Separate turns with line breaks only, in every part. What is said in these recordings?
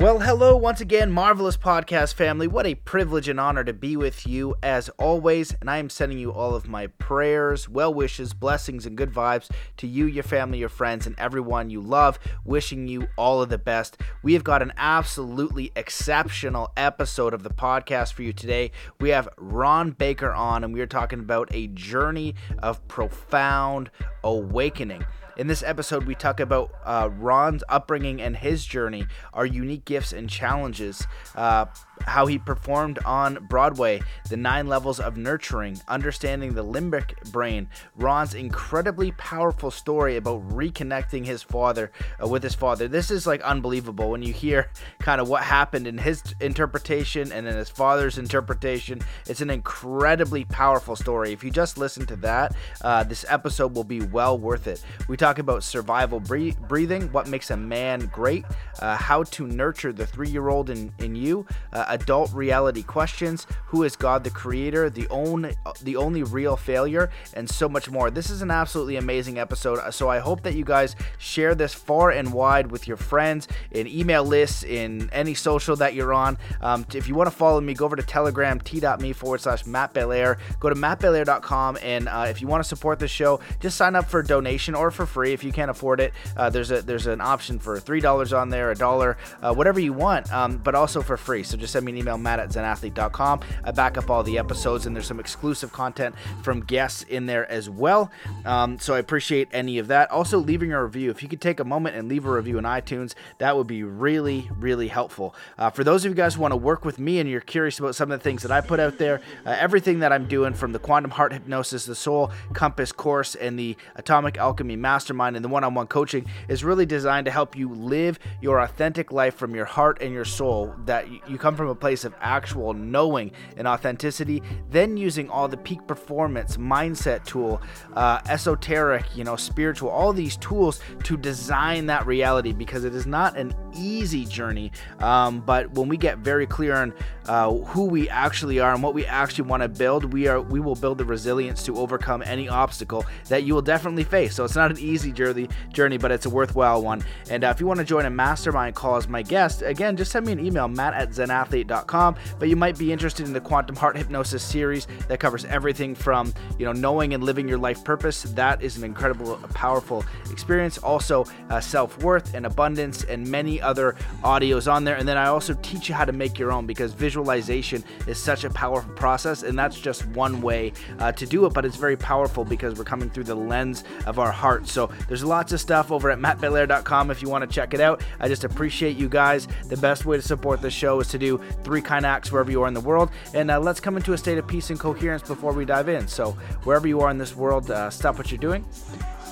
Well, hello once again, Marvelous Podcast family. What a privilege and honor to be with you as always. And I am sending you all of my prayers, well wishes, blessings, and good vibes to you, your family, your friends, and everyone you love. Wishing you all of the best. We have got an absolutely exceptional episode of the podcast for you today. We have Ron Baker on, and we are talking about a journey of profound awakening. In this episode, we talk about uh, Ron's upbringing and his journey, our unique gifts and challenges, uh, how he performed on Broadway, the nine levels of nurturing, understanding the limbic brain, Ron's incredibly powerful story about reconnecting his father uh, with his father. This is like unbelievable when you hear kind of what happened in his interpretation and in his father's interpretation. It's an incredibly powerful story. If you just listen to that, uh, this episode will be well worth it. We talk about survival breathing, what makes a man great, uh, how to nurture the three year old in, in you. Adult reality questions, who is God the creator, the only the only real failure, and so much more. This is an absolutely amazing episode. So I hope that you guys share this far and wide with your friends, in email lists, in any social that you're on. Um, if you want to follow me, go over to Telegram, t.me forward slash Matt Belair. Go to mattbelair.com, and uh, if you want to support the show, just sign up for a donation or for free if you can't afford it. Uh, there's a there's an option for three dollars on there, a dollar, uh, whatever you want, um, but also for free. So just send me an email, matt at zenathlete.com. I back up all the episodes, and there's some exclusive content from guests in there as well. Um, so I appreciate any of that. Also, leaving a review. If you could take a moment and leave a review in iTunes, that would be really, really helpful. Uh, for those of you guys who want to work with me and you're curious about some of the things that I put out there, uh, everything that I'm doing from the Quantum Heart Hypnosis, the Soul Compass course, and the Atomic Alchemy Mastermind and the one on one coaching is really designed to help you live your authentic life from your heart and your soul. That you come from a place of actual knowing and authenticity, then using all the peak performance, mindset tool, uh, esoteric, you know, spiritual, all these tools to design that reality because it is not an easy journey. Um, but when we get very clear on uh, who we actually are and what we actually want to build, we are we will build the resilience to overcome any obstacle that you will definitely face. So it's not an easy journey, journey, but it's a worthwhile one. And uh, if you want to join a mastermind call as my guest, again, just send me an email, matt at zenathlete.com. But you might be interested in the Quantum Heart Hypnosis series that covers everything from you know knowing and living your life purpose. That is an incredible, powerful experience. Also, uh, self worth and abundance and many other audios on there. And then I also teach you how to make your own because visualization is such a powerful process, and that's just one way uh, to do it. But it's very powerful because we're coming through the lens of our heart. So there's lots of stuff over at mattbelair.com if you want to check it out. I just appreciate you guys. The best way to support the show is to do three kind acts wherever you are in the world. And uh, let's come into a state of peace and coherence before we dive in. So wherever you are in this world, uh, stop what you're doing.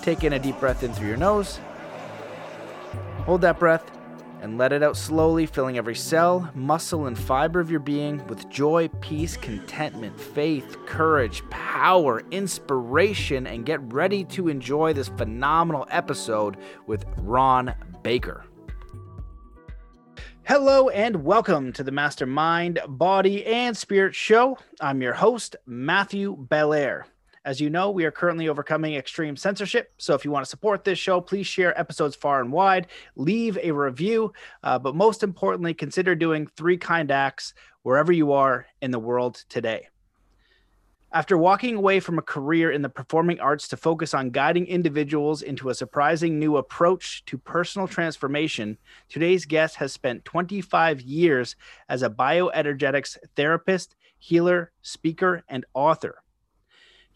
Take in a deep breath in through your nose. Hold that breath and let it out slowly, filling every cell, muscle, and fiber of your being with joy, peace, contentment, faith, courage, power, inspiration, and get ready to enjoy this phenomenal episode with Ron Baker. Hello and welcome to the Mastermind Body and Spirit Show. I'm your host, Matthew Belair. As you know, we are currently overcoming extreme censorship. So if you want to support this show, please share episodes far and wide, leave a review, uh, but most importantly, consider doing three kind acts wherever you are in the world today. After walking away from a career in the performing arts to focus on guiding individuals into a surprising new approach to personal transformation, today's guest has spent 25 years as a bioenergetics therapist, healer, speaker, and author.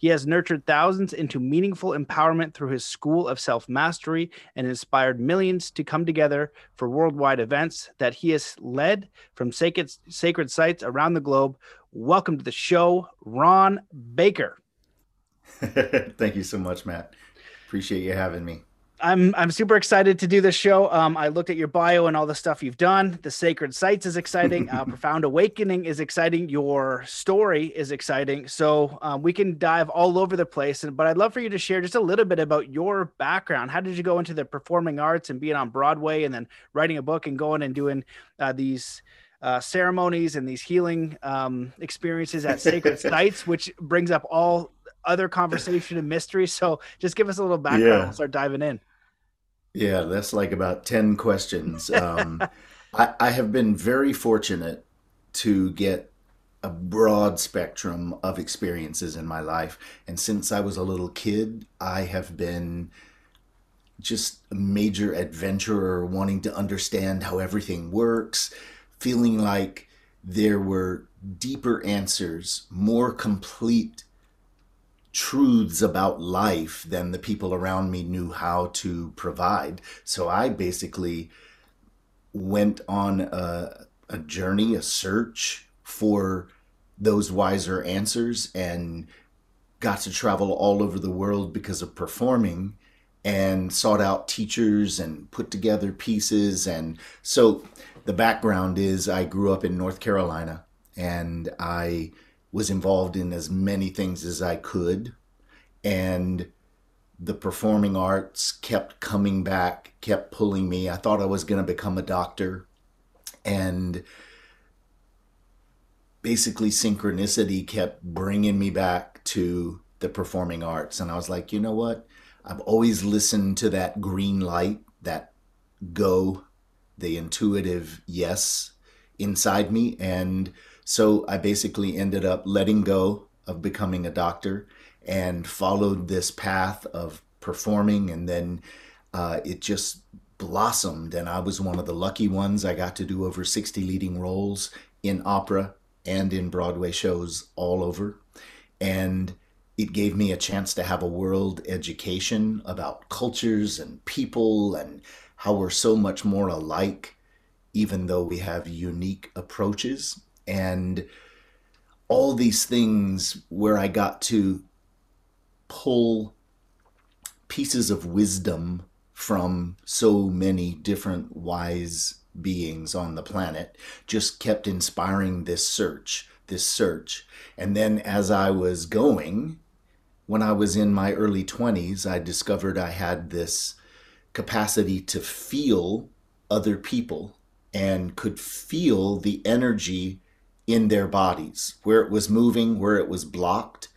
He has nurtured thousands into meaningful empowerment through his school of self mastery and inspired millions to come together for worldwide events that he has led from sacred, sacred sites around the globe. Welcome to the show, Ron Baker.
Thank you so much, Matt. Appreciate you having me.
I'm I'm super excited to do this show. Um, I looked at your bio and all the stuff you've done. The sacred sites is exciting. uh, Profound awakening is exciting. Your story is exciting. So um, we can dive all over the place. And but I'd love for you to share just a little bit about your background. How did you go into the performing arts and being on Broadway and then writing a book and going and doing uh, these uh, ceremonies and these healing um, experiences at sacred sites, which brings up all other conversation and mystery. So just give us a little background. Yeah. We'll start diving in.
Yeah, that's like about 10 questions. Um, I, I have been very fortunate to get a broad spectrum of experiences in my life. And since I was a little kid, I have been just a major adventurer wanting to understand how everything works, feeling like there were deeper answers, more complete truths about life than the people around me knew how to provide. So I basically went on a, a journey, a search for those wiser answers and got to travel all over the world because of performing and sought out teachers and put together pieces. And so the background is I grew up in North Carolina and I was involved in as many things as I could. And the performing arts kept coming back, kept pulling me. I thought I was going to become a doctor. And basically, synchronicity kept bringing me back to the performing arts. And I was like, you know what? I've always listened to that green light, that go, the intuitive yes inside me. And so I basically ended up letting go of becoming a doctor and followed this path of performing. And then uh, it just blossomed. And i was one of the lucky ones. I got to do over 60 leading roles in opera and in broadway shows all over. And it gave me a chance to have a world education about cultures and people and how we're so much more alike even though we have unique approaches. And all these things where i got to pull pieces of wisdom from so many different wise beings on the planet just kept inspiring this search this search. And then as i was going when i was in my early 20s i discovered i had this capacity to feel other people and could feel the energy in their bodies where it was moving where it was blocked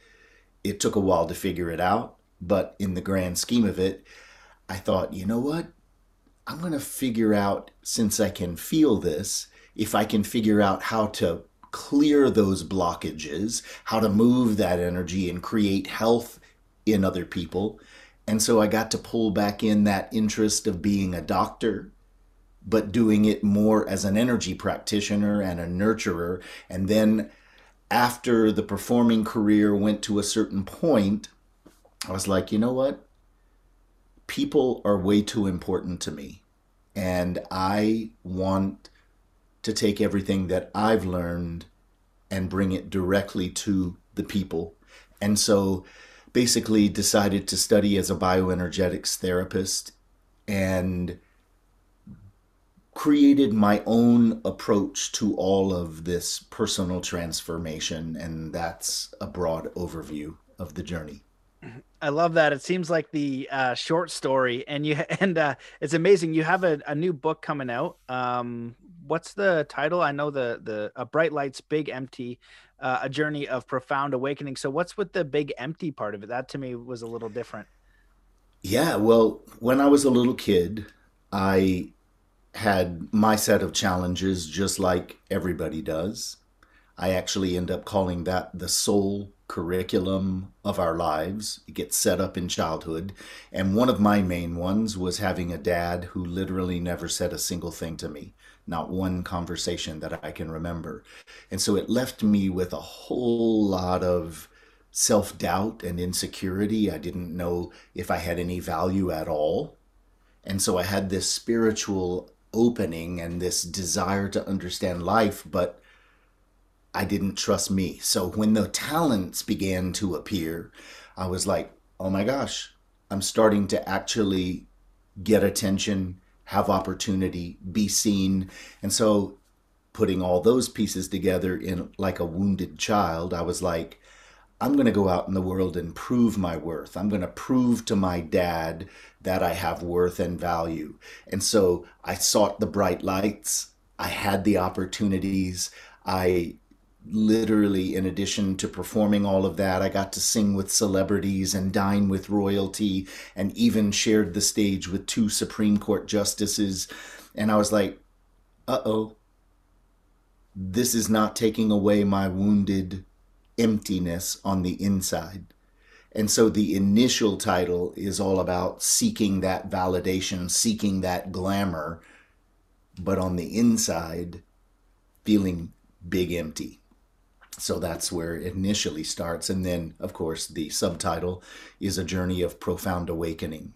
it took a while to figure it out, but in the grand scheme of it, I thought, you know what? I'm going to figure out, since I can feel this, if I can figure out how to clear those blockages, how to move that energy and create health in other people. And so I got to pull back in that interest of being a doctor, but doing it more as an energy practitioner and a nurturer. And then after the performing career went to a certain point, I was like, you know what? People are way too important to me. And I want to take everything that I've learned and bring it directly to the people. And so basically decided to study as a bioenergetics therapist and created my own approach to all of this personal transformation and that's a broad overview of the journey.
I love that. It seems like the uh, short story and you and uh, it's amazing. You have a, a new book coming out. Um, what's the title? I know the the a bright lights big empty uh, a journey of profound awakening so what's with the big empty part of it that to me was a little different
yeah well when i was a little kid i had my set of challenges just like everybody does. I actually end up calling that the soul curriculum of our lives. It gets set up in childhood. And one of my main ones was having a dad who literally never said a single thing to me, not one conversation that I can remember. And so it left me with a whole lot of self doubt and insecurity. I didn't know if I had any value at all. And so I had this spiritual opening and this desire to understand life, but I didn't trust me. So when the talents began to appear, I was like, oh my gosh, I'm starting to actually get attention, have opportunity, be seen. And so putting all those pieces together in like a wounded child, I was like, I'm going to go out in the world and prove my worth. I'm going to prove to my dad that I have worth and value. And so I sought the bright lights. I had the opportunities. I literally, in addition to performing all of that, I got to sing with celebrities and dine with royalty and even shared the stage with two Supreme Court justices. And I was like, uh oh, this is not taking away my wounded emptiness on the inside. And so the initial title is all about seeking that validation, seeking that glamour, but on the inside, feeling big empty. So that's where it initially starts. And then, of course, the subtitle is a journey of profound awakening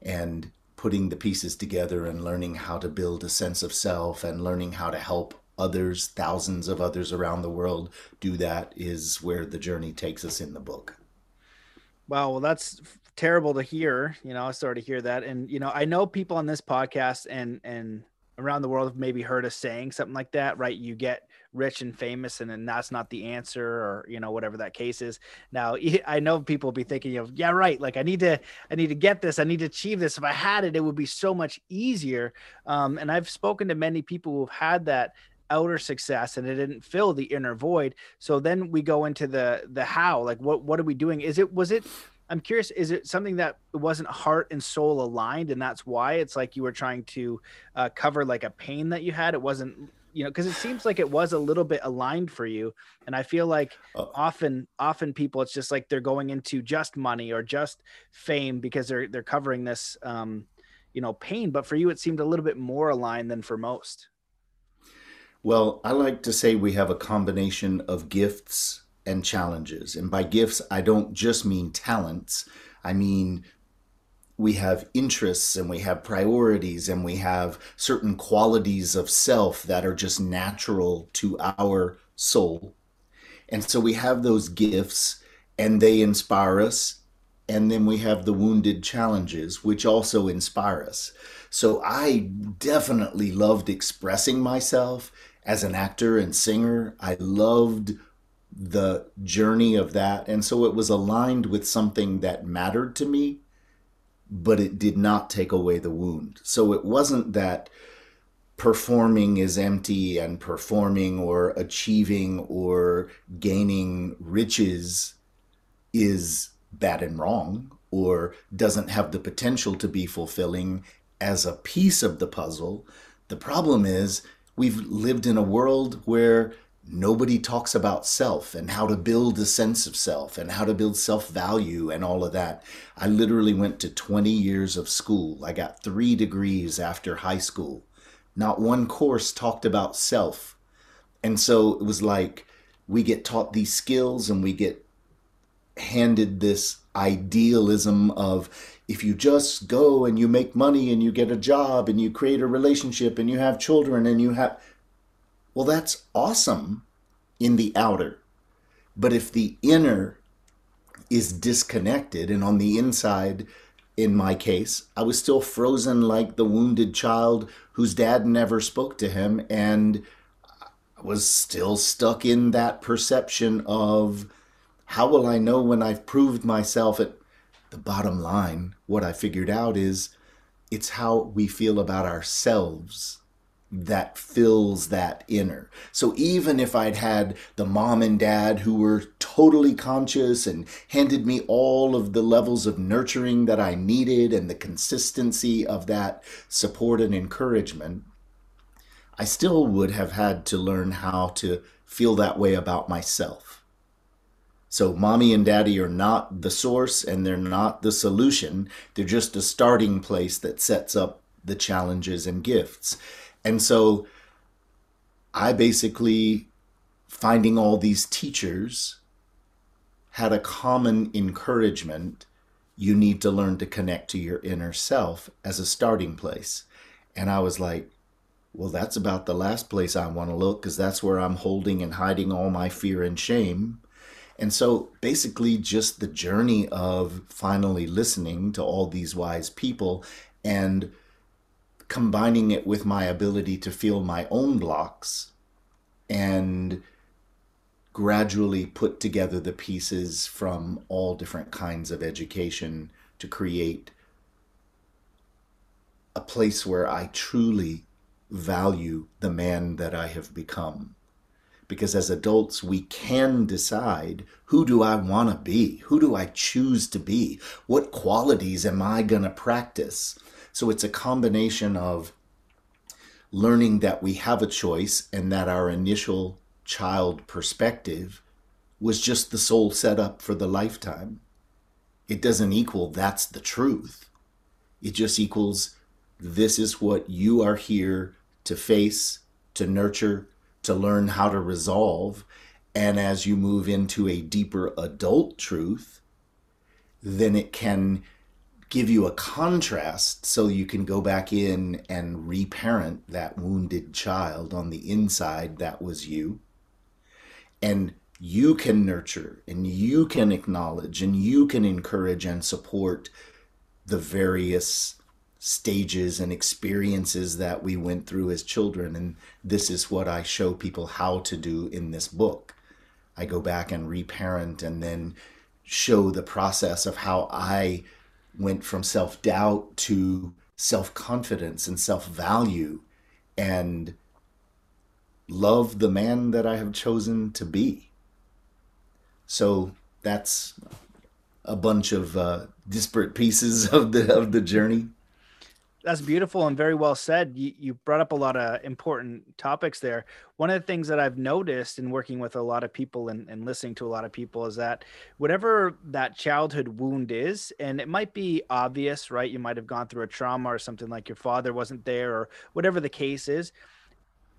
and putting the pieces together and learning how to build a sense of self and learning how to help others, thousands of others around the world do that is where the journey takes us in the book.
Wow, well, that's terrible to hear. You know, I started to hear that, and you know, I know people on this podcast and and around the world have maybe heard us saying something like that, right? You get rich and famous, and then that's not the answer, or you know, whatever that case is. Now, I know people will be thinking of, yeah, right. Like I need to, I need to get this. I need to achieve this. If I had it, it would be so much easier. Um, and I've spoken to many people who've had that outer success and it didn't fill the inner void so then we go into the the how like what what are we doing is it was it i'm curious is it something that wasn't heart and soul aligned and that's why it's like you were trying to uh, cover like a pain that you had it wasn't you know because it seems like it was a little bit aligned for you and i feel like oh. often often people it's just like they're going into just money or just fame because they're they're covering this um you know pain but for you it seemed a little bit more aligned than for most
well, I like to say we have a combination of gifts and challenges. And by gifts, I don't just mean talents, I mean we have interests and we have priorities and we have certain qualities of self that are just natural to our soul. And so we have those gifts and they inspire us. And then we have the wounded challenges, which also inspire us. So I definitely loved expressing myself as an actor and singer. I loved the journey of that. And so it was aligned with something that mattered to me, but it did not take away the wound. So it wasn't that performing is empty and performing or achieving or gaining riches is bad and wrong or doesn't have the potential to be fulfilling as a piece of the puzzle. The problem is We've lived in a world where nobody talks about self and how to build a sense of self and how to build self value and all of that. I literally went to 20 years of school. I got three degrees after high school. Not one course talked about self. And so it was like we get taught these skills and we get handed this idealism of if you just go and you make money and you get a job and you create a relationship and you have children and you have well that's awesome in the outer but if the inner is disconnected and on the inside in my case i was still frozen like the wounded child whose dad never spoke to him and I was still stuck in that perception of how will i know when i've proved myself at the bottom line, what I figured out is it's how we feel about ourselves that fills that inner. So even if I'd had the mom and dad who were totally conscious and handed me all of the levels of nurturing that I needed and the consistency of that support and encouragement, I still would have had to learn how to feel that way about myself. So, mommy and daddy are not the source and they're not the solution. They're just a starting place that sets up the challenges and gifts. And so, I basically, finding all these teachers, had a common encouragement you need to learn to connect to your inner self as a starting place. And I was like, well, that's about the last place I want to look because that's where I'm holding and hiding all my fear and shame. And so basically, just the journey of finally listening to all these wise people and combining it with my ability to feel my own blocks and gradually put together the pieces from all different kinds of education to create a place where I truly value the man that I have become because as adults we can decide who do I want to be? Who do I choose to be? What qualities am I going to practice? So it's a combination of learning that we have a choice and that our initial child perspective was just the soul set up for the lifetime. It doesn't equal that's the truth. It just equals this is what you are here to face, to nurture, to learn how to resolve. And as you move into a deeper adult truth, then it can give you a contrast so you can go back in and reparent that wounded child on the inside that was you. And you can nurture and you can acknowledge and you can encourage and support the various stages and experiences that we went through as children. And this is what I show people how to do in this book. I go back and reparent and then show the process of how I went from self doubt to self confidence and self value and love the man that I have chosen to be. So that's a bunch of uh, disparate pieces of the of the journey
that's beautiful and very well said. You, you brought up a lot of important topics there. One of the things that I've noticed in working with a lot of people and, and listening to a lot of people is that whatever that childhood wound is, and it might be obvious, right? You might have gone through a trauma or something like your father wasn't there or whatever the case is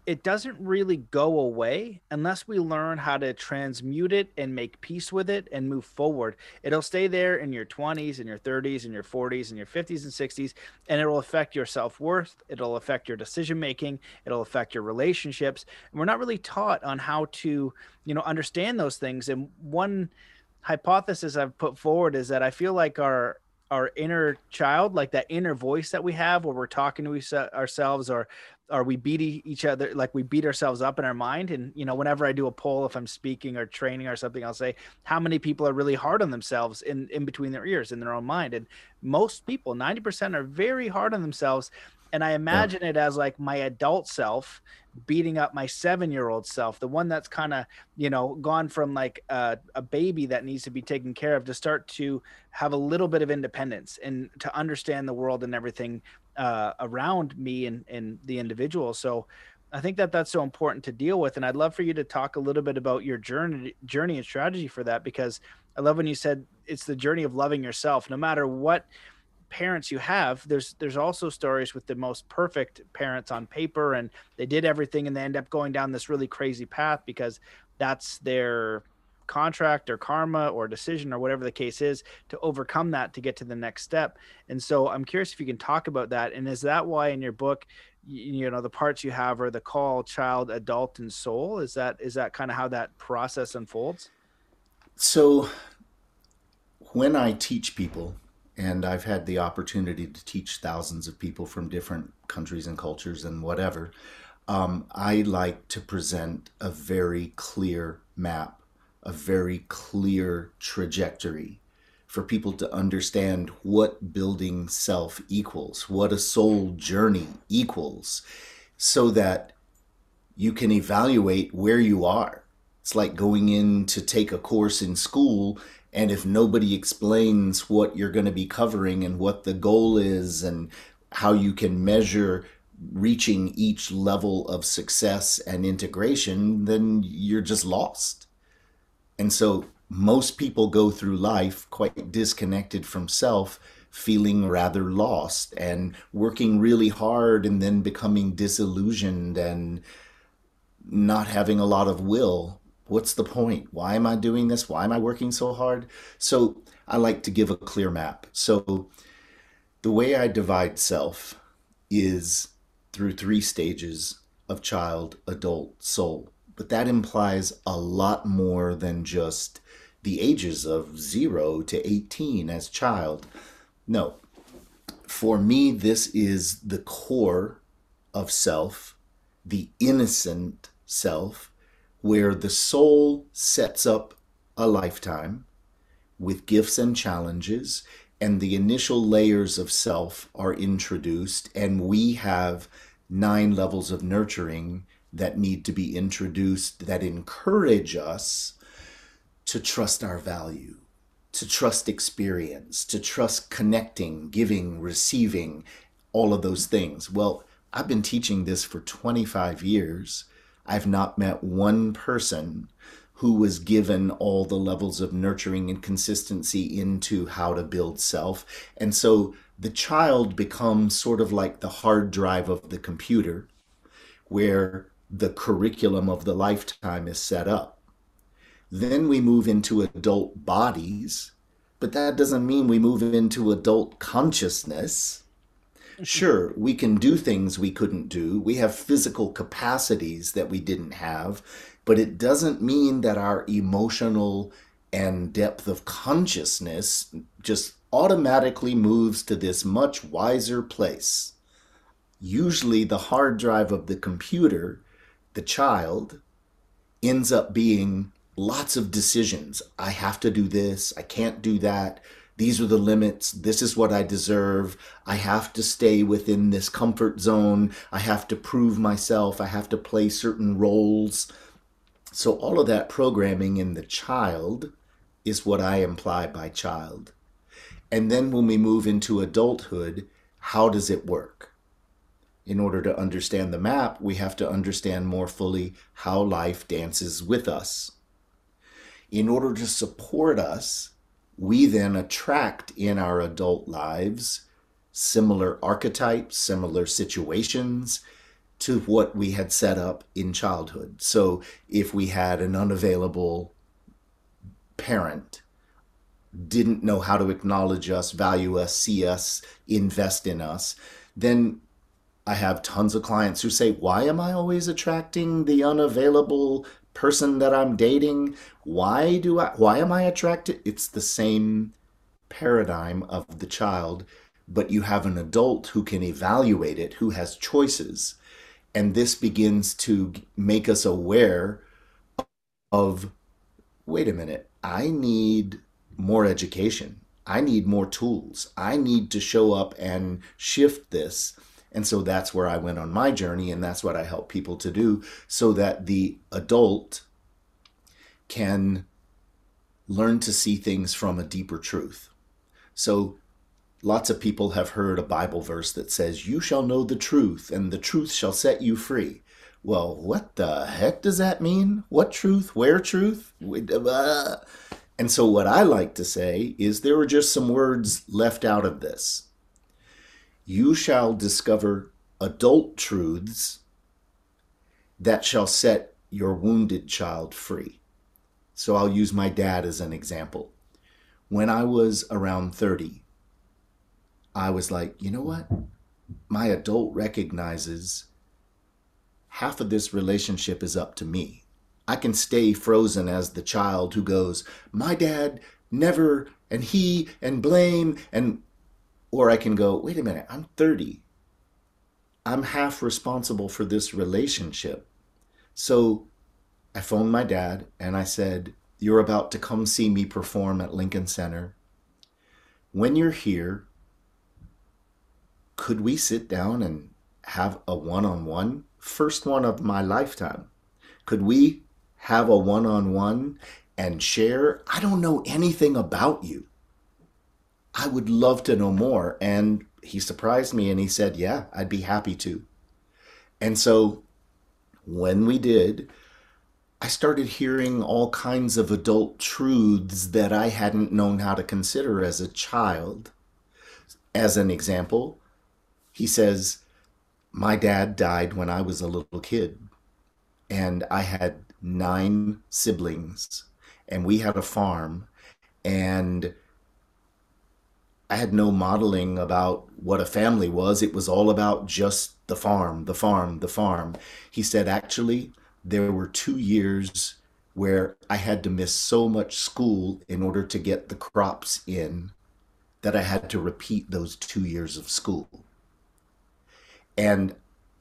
it doesn't really go away unless we learn how to transmute it and make peace with it and move forward. It'll stay there in your 20s and your 30s and your 40s and your 50s and 60s, and it'll affect your self worth. It'll affect your decision making. It'll affect your relationships. And we're not really taught on how to, you know, understand those things. And one hypothesis I've put forward is that I feel like our our inner child, like that inner voice that we have where we're talking to ourselves or or we beat each other like we beat ourselves up in our mind? And you know whenever i do a poll if i'm speaking or training or something i'll say how many people are really hard on themselves in in between their ears in their own mind? And most people 90% are very hard on themselves. And i imagine yeah. it as like my adult self beating up my seven year old self the one that's kind of you know gone from like a, a, baby that needs to be taken care of to start to have a little bit of independence and to understand the world and everything uh, around me and, and the individual. So I think that that's so important to deal with. And I'd love for you to talk a little bit about your journey, journey and strategy for that, because I love when you said it's the journey of loving yourself, no matter what parents you have there's there's also stories with the most perfect parents on paper and they did everything and they end up going down this really crazy path because that's their contract or karma or decision or whatever the case is to overcome that to get to the next step. And so I'm curious if you can talk about that. And is that why in your book, you, know, the parts you have are the call, child, adult, and soul? Is that is that kind of how that process unfolds?
So when I teach people, and I've had the opportunity to teach thousands of people from different countries and cultures and whatever, um, I like to present a very clear map a very clear trajectory for people to understand what building self equals, what a soul journey equals, so that you can evaluate where you are. It's like going in to take a course in school, and if nobody explains what you're going to be covering and what the goal is and how you can measure reaching each level of success and integration, then you're just lost. And so most people go through life quite disconnected from self, feeling rather lost and working really hard and then becoming disillusioned and not having a lot of will. What's the point? Why am I doing this? Why am I working so hard? So I like to give a clear map. So the way I divide self is through three stages of child, adult, soul. But that implies a lot more than just the ages of 0 to 18 as child. No. For me, this is the core of self, the innocent self, where the soul sets up a lifetime with gifts and challenges, and the initial layers of self are introduced, and we have nine levels of nurturing that need to be introduced that encourage us to trust our value, to trust experience, to trust connecting, giving, receiving, all of those things. Well, I've been teaching this for 25 years. I've not met one person who was given all the levels of nurturing and consistency into how to build self. And so the child becomes sort of like the hard drive of the computer, where the curriculum of the lifetime is set up. Then we move into adult bodies, but that doesn't mean we move into adult consciousness. Sure, we can do things we couldn't do. We have physical capacities that we didn't have, but it doesn't mean that our emotional and depth of consciousness just automatically moves to this much wiser place. Usually, the hard drive of the computer, the child, ends up being lots of decisions. I have to do this, I can't do that. These are the limits. This is what I deserve. I have to stay within this comfort zone. I have to prove myself. I have to play certain roles. So, all of that programming in the child is what I imply by child. And then when we move into adulthood, how does it work? In order to understand the map, we have to understand more fully how life dances with us. In order to support us, we then attract in our adult lives similar archetypes, similar situations to what we had set up in childhood. So if we had an unavailable parent, didn't know how to acknowledge us, value us, see us, invest in us, then I have tons of clients who say, Why am I always attracting the unavailable person that I'm dating? Why do I why am I attracted? It's the same paradigm of the child, but you have an adult who can evaluate it, who has choices. And this begins to make us aware of wait a minute, I need more education. I need more tools. I need to show up and shift this. And so that's where I went on my journey, and that's what I help people to do so that the adult can learn to see things from a deeper truth. So lots of people have heard a Bible verse that says, You shall know the truth, and the truth shall set you free. Well, what the heck does that mean? What truth? Where truth? Uh, and so, what I like to say is there were just some words left out of this. You shall discover adult truths that shall set your wounded child free. So, I'll use my dad as an example. When I was around 30, I was like, you know what? My adult recognizes half of this relationship is up to me. I can stay frozen as the child who goes, My dad never, and he, and blame, and, or I can go, Wait a minute, I'm 30. I'm half responsible for this relationship. So I phoned my dad and I said, You're about to come see me perform at Lincoln Center. When you're here, could we sit down and have a one on one? First one of my lifetime. Could we have a one on one and share. I don't know anything about you. I would love to know more. And he surprised me and he said, Yeah, I'd be happy to. And so when we did, I started hearing all kinds of adult truths that I hadn't known how to consider as a child. As an example, he says, My dad died when I was a little kid, and I had nine siblings, and we had a farm, and I had no modeling about what a family was. It was all about just the farm, the farm, the farm. He said, actually, there were two years where I had to miss so much school in order to get the crops in that I had to repeat those two years of school. And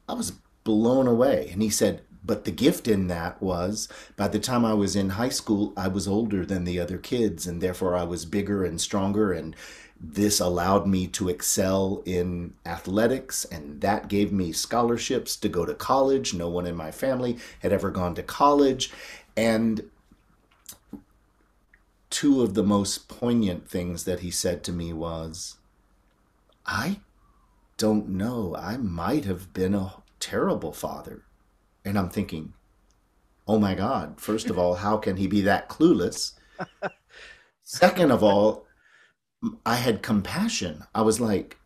I was blown away. And he said, but the gift in that was by the time I was in high school, I was older than the other kids, and therefore I was bigger and stronger. And this allowed me to excel in athletics, and that gave me scholarships to go to college. No one in my family had ever gone to college. And two of the most poignant things that he said to me was, I don't know. I might have been a terrible father. And I'm thinking, oh my God, first of all, how can he be that clueless? Second of all, I had compassion. I was like,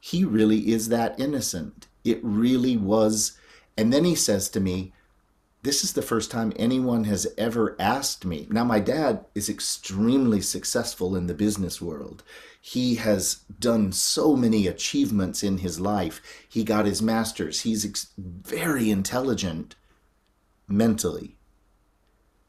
he really is that innocent. It really was. And then he says to me, this is the first time anyone has ever asked me. Now, my dad is extremely successful in the business world. He has done so many achievements in his life. He got his master's. He's ex- very intelligent mentally.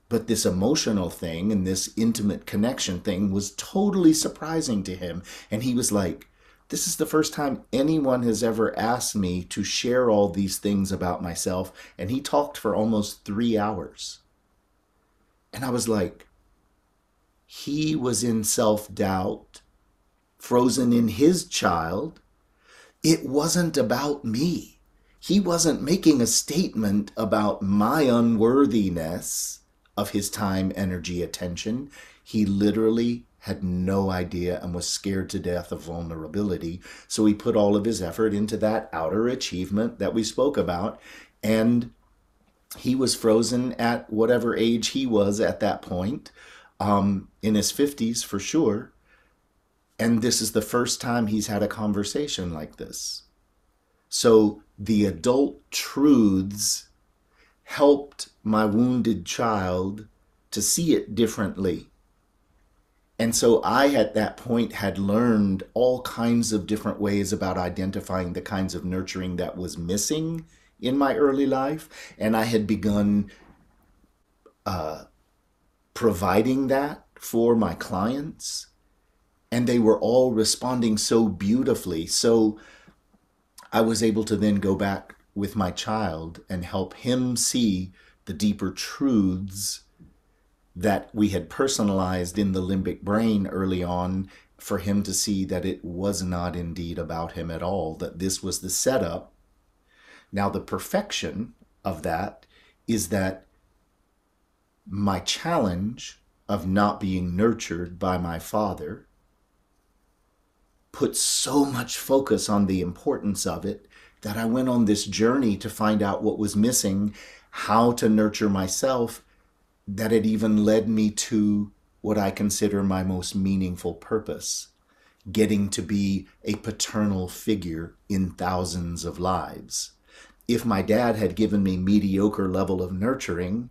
But this emotional thing and this intimate connection thing was totally surprising to him. And he was like, this is the first time anyone has ever asked me to share all these things about myself. And he talked for almost three hours. And I was like, he was in self doubt, frozen in his child. It wasn't about me. He wasn't making a statement about my unworthiness of his time, energy, attention. He literally had no idea and was scared to death of vulnerability. So he put all of his effort into that outer achievement that we spoke about. And he was frozen at whatever age he was at that point, um, in his 50s for sure. And this is the first time he's had a conversation like this. So the adult truths helped my wounded child to see it differently and so I, at that point, had learned all kinds of different ways about identifying the kinds of nurturing that was missing in my early life. And I had begun uh, providing that for my clients. And they were all responding so beautifully. So I was able to then go back with my child and help him see the deeper truths that we had personalized in the limbic brain early on for him to see that it was not indeed about him at all, that this was the setup. Now, the perfection of that is that my challenge of not being nurtured by my father put so much focus on the importance of it that I went on this journey to find out what was missing, how to nurture myself, that it even led me to what I consider my most meaningful purpose getting to be a paternal figure in thousands of lives. If my dad had given me mediocre level of nurturing,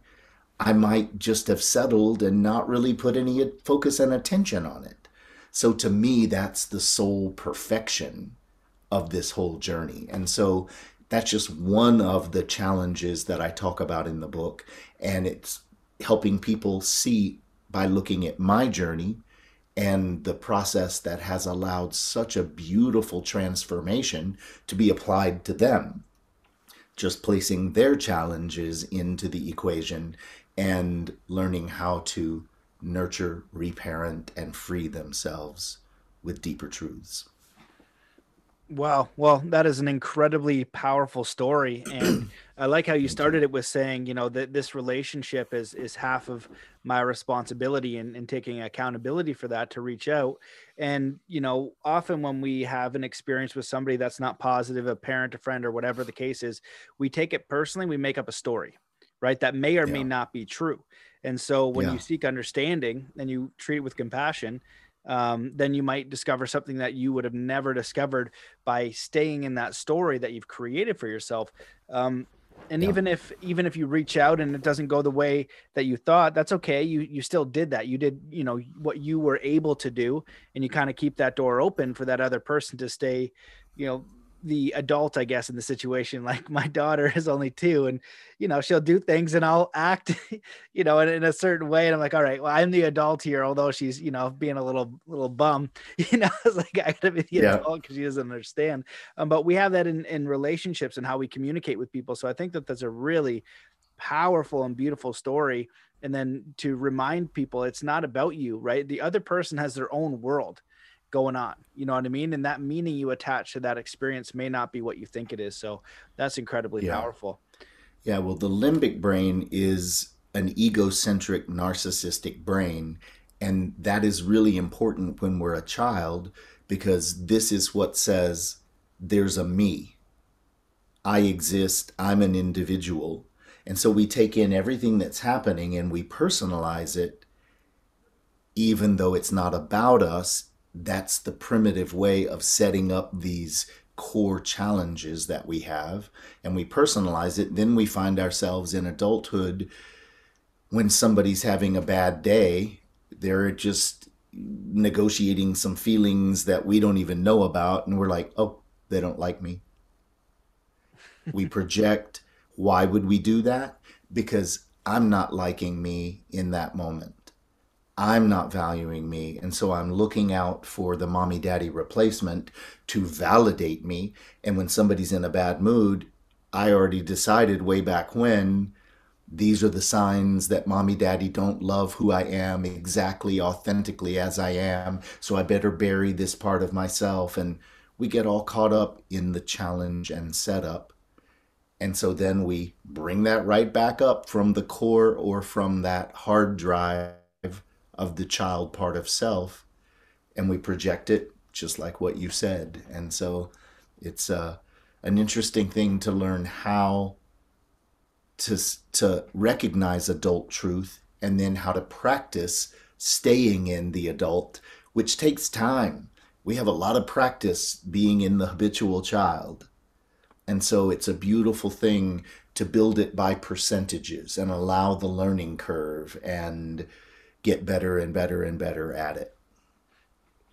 I might just have settled and not really put any focus and attention on it. So to me, that's the sole perfection of this whole journey. And so that's just one of the challenges that I talk about in the book. And it's helping people see by looking at my journey and the process that has allowed such a beautiful transformation to be applied to them. Just placing their challenges into the equation and learning how to nurture, reparent, and free themselves with deeper truths.
Wow. Well, that is an incredibly powerful story. And I like how you started it with saying, you know, that this relationship is is half of my responsibility and, and taking accountability for that to reach out. And, you know, often when we have an experience with somebody that's not positive, a parent, a friend, or whatever the case is, we take it personally, we make up a story, right? That may or yeah. may not be true. And so when yeah. you seek understanding and you treat it with compassion, um, then you might discover something that you would have never discovered by staying in that story that you've created for yourself. Um, and yeah. even if even if you reach out and it doesn't go the way that you thought, that's okay. You you still did that. You did you know what you were able to do, and you kind of keep that door open for that other person to stay, you know, the adult, I guess, in the situation. Like my daughter is only two, and you know she'll do things, and I'll act, you know, in, in, a certain way, and I'm like, all right, well, I'm the adult here, although she's, you know, being a little little bum, you know, it's like I gotta be the yeah. adult because she doesn't understand. Um, but we have that in in relationships and how we communicate with people. So I think that that's a really powerful and beautiful story. And then to remind people, it's not about you, right? The other person has their own world going on you know what i mean and that meaning you attach to that experience may not be what you think it is so that's incredibly yeah. powerful
yeah well the limbic brain is an egocentric narcissistic brain and that is really important when we're a child because this is what says there's a me. I exist, I'm an individual. And so we take in everything that's happening and we personalize it, even though it's not about us. That's the primitive way of setting up these core challenges that we have. And we personalize it. Then we find ourselves in adulthood when somebody's having a bad day, they're just negotiating some feelings that we don't even know about. And we're like, oh, they don't like me. we project. Why would we do that? Because I'm not liking me in that moment. I'm not valuing me. And so I'm looking out for the mommy daddy replacement to validate me. And when somebody's in a bad mood, I already decided way back when these are the signs that mommy daddy don't love who I am exactly authentically as I am. So I better bury this part of myself. And we get all caught up in the challenge and setup. And so then we bring that right back up from the core or from that hard drive of the child part of self. And we project it just like what you said. And so it's uh, an interesting thing to learn how to to recognize adult truth and then how to practice staying in the adult which takes time we have a lot of practice being in the habitual child and so it's a beautiful thing to build it by percentages and allow the learning curve and get better and better and better at it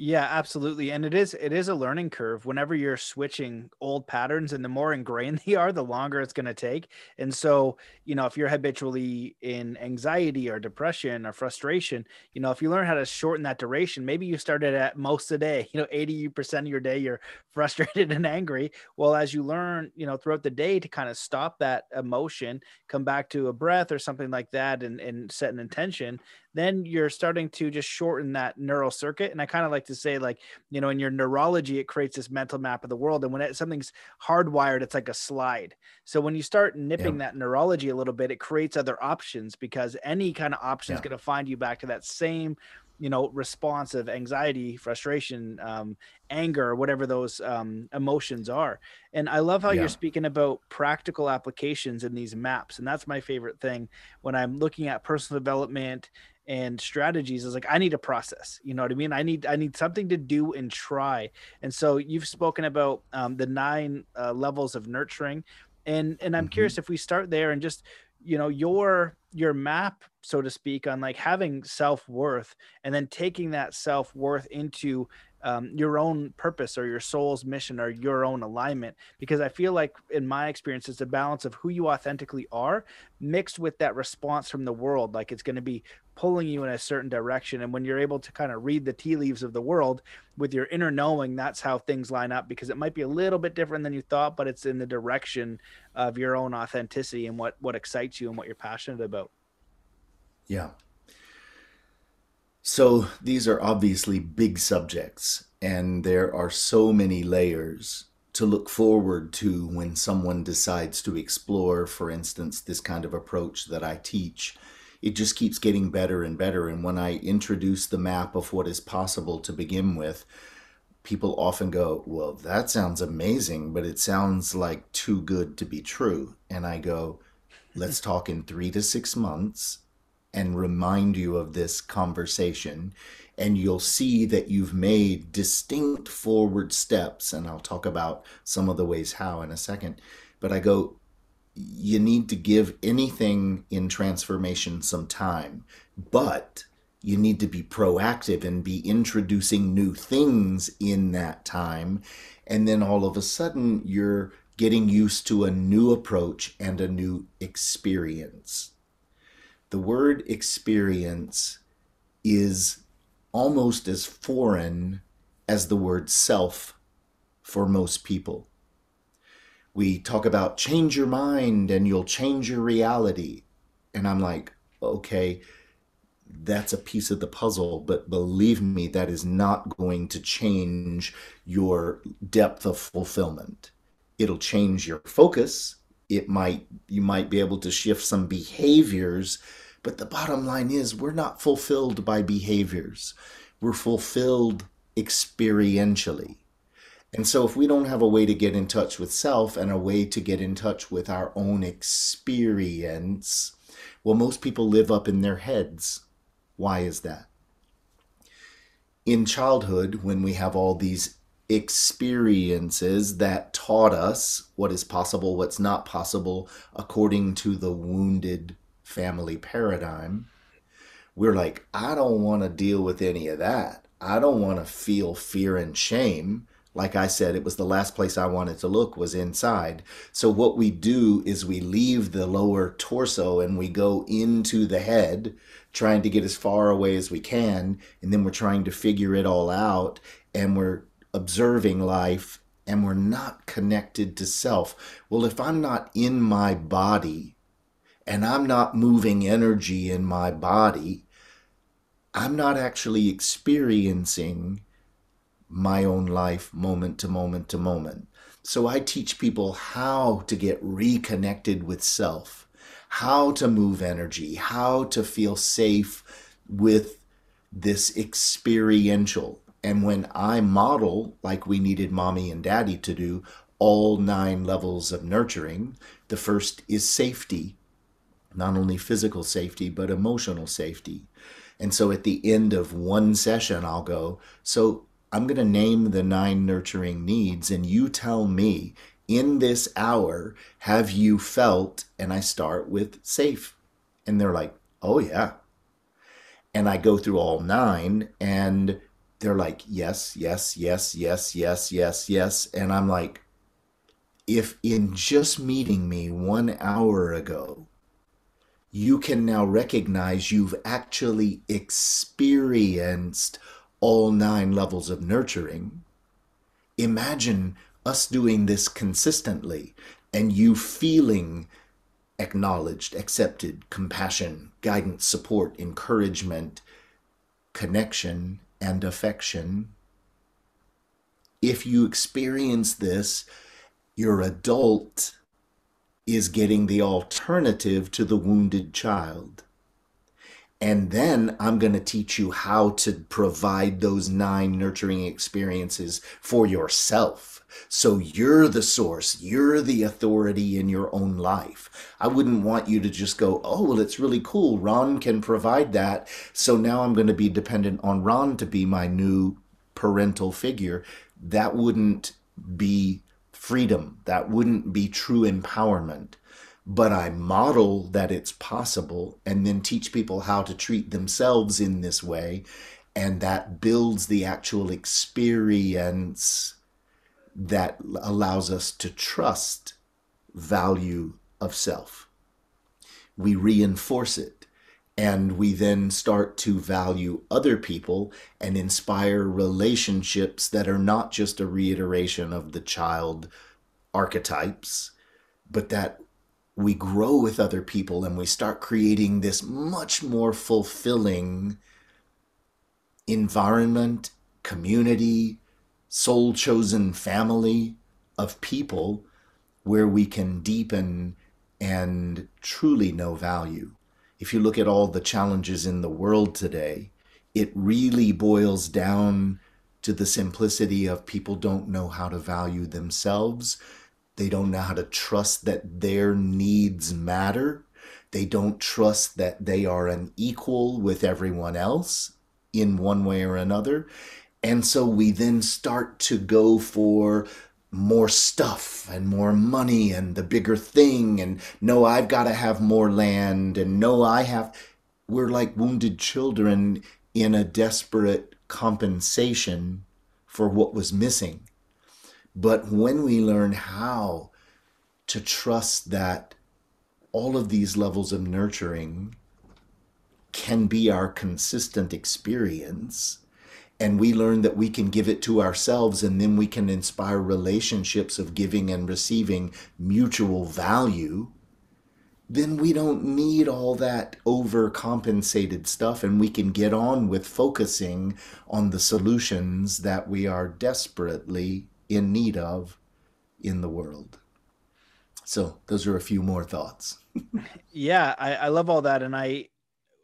yeah, absolutely. And it is it is a learning curve whenever you're switching old patterns and the more ingrained they are, the longer it's going to take. And so, you know, if you're habitually in anxiety or depression or frustration, you know, if you learn how to shorten that duration, maybe you started at most of the day, you know, 80% of your day you're frustrated and angry. Well, as you learn, you know, throughout the day to kind of stop that emotion, come back to a breath or something like that and, and set an intention, then you're starting to just shorten that neural circuit. And I kind of like to say, like, you know, in your neurology, it creates this mental map of the world. And when it, something's hardwired, it's like a slide. So when you start nipping yeah. that neurology a little bit, it creates other options because any kind of option yeah. is going to find you back to that same you know response of anxiety frustration um, anger whatever those um, emotions are and i love how yeah. you're speaking about practical applications in these maps and that's my favorite thing when i'm looking at personal development and strategies is like i need a process you know what i mean i need i need something to do and try and so you've spoken about um, the nine uh, levels of nurturing and and i'm mm-hmm. curious if we start there and just you know your your map so to speak on like having self-worth and then taking that self-worth into um, your own purpose or your soul's mission or your own alignment because i feel like in my experience it's a balance of who you authentically are mixed with that response from the world like it's going to be pulling you in a certain direction and when you're able to kind of read the tea leaves of the world with your inner knowing that's how things line up because it might be a little bit different than you thought but it's in the direction of your own authenticity and what what excites you and what you're passionate about
yeah so these are obviously big subjects, and there are so many layers to look forward to when someone decides to explore, for instance, this kind of approach that I teach. It just keeps getting better and better. And when I introduce the map of what is possible to begin with, people often go, Well, that sounds amazing, but it sounds like too good to be true. And I go, Let's talk in three to six months and remind you of this conversation. And you'll see that you've made distinct forward steps. And I'll talk about some of the ways how in a second. But I go, you need to give anything in transformation some time, but you need to be proactive and be introducing new things in that time. And then all of a sudden, you're getting used to a new approach and a new experience the word experience is almost as foreign as the word self for most people. We talk about change your mind and you'll change your reality. And I'm like, okay, that's a piece of the puzzle, but believe me, that is not going to change your depth of fulfillment. It'll change your focus. It might, you might be able to shift some behaviors but the bottom line is, we're not fulfilled by behaviors, we're fulfilled experientially. And so, if we don't have a way to get in touch with self and a way to get in touch with our own experience, well, most people live up in their heads. Why is that? In childhood, when we have all these experiences that taught us what is possible, what's not possible, according to the wounded family paradigm, we're like, I don't want to deal with any of that. I don't want to feel fear and shame. Like I said, it was the last place I wanted to look was inside. So what we do is we leave the lower torso and we go into the head, trying to get as far away as we can, and then we're trying to figure it all out and we're observing life and we're not connected to self. Well, if I'm not in my body and I'm not moving energy in my body, I'm not actually experiencing my own life moment to moment to moment. So I teach people how to get reconnected with self, how to move energy, how to feel safe with this experiential. And when I model, like we needed mommy and daddy to do, all nine levels of nurturing, the first is safety, not only physical safety, but emotional safety. And so at the end of one session, I'll go, So I'm going to name the nine nurturing needs, and you tell me in this hour, have you felt? And I start with safe. And they're like, Oh, yeah. And I go through all nine, and they're like, Yes, yes, yes, yes, yes, yes, yes. And I'm like, if in just meeting me one hour ago, you can now recognize you've actually experienced all nine levels of nurturing. Imagine us doing this consistently and you feeling acknowledged, accepted, compassion, guidance, support, encouragement, connection, and affection. If you experience this, your adult is getting the alternative to the wounded child. And then I'm going to teach you how to provide those nine nurturing experiences for yourself. So you're the source, you're the authority in your own life. I wouldn't want you to just go, oh, well, it's really cool. Ron can provide that. So now I'm going to be dependent on Ron to be my new parental figure. That wouldn't be freedom. That wouldn't be true empowerment. But I model that it's possible and then teach people how to treat themselves in this way. And that builds the actual experience that allows us to trust value of self. We reinforce it and we then start to value other people and inspire relationships that are not just a reiteration of the child archetypes, but that we grow with other people and we start creating this much more fulfilling environment, community, soul chosen family of people where we can deepen and truly know value if you look at all the challenges in the world today, it really boils down to the simplicity of people don't know how to value themselves. They don't know how to trust that their needs matter. They don't trust that they are an equal with everyone else in one way or another. And so we then start to go for more stuff and more money and the bigger thing and no i've got to have more land and no i have we're like wounded children in a desperate compensation for what was missing but when we learn how to trust that all of these levels of nurturing can be our consistent experience and we learn that we can give it to ourselves and then we can inspire relationships of giving and receiving mutual value then we don't need all that overcompensated stuff and we can get on with focusing on the solutions that we are desperately in need of in the world. So, those are a few more thoughts.
yeah, I, I love all that. And I,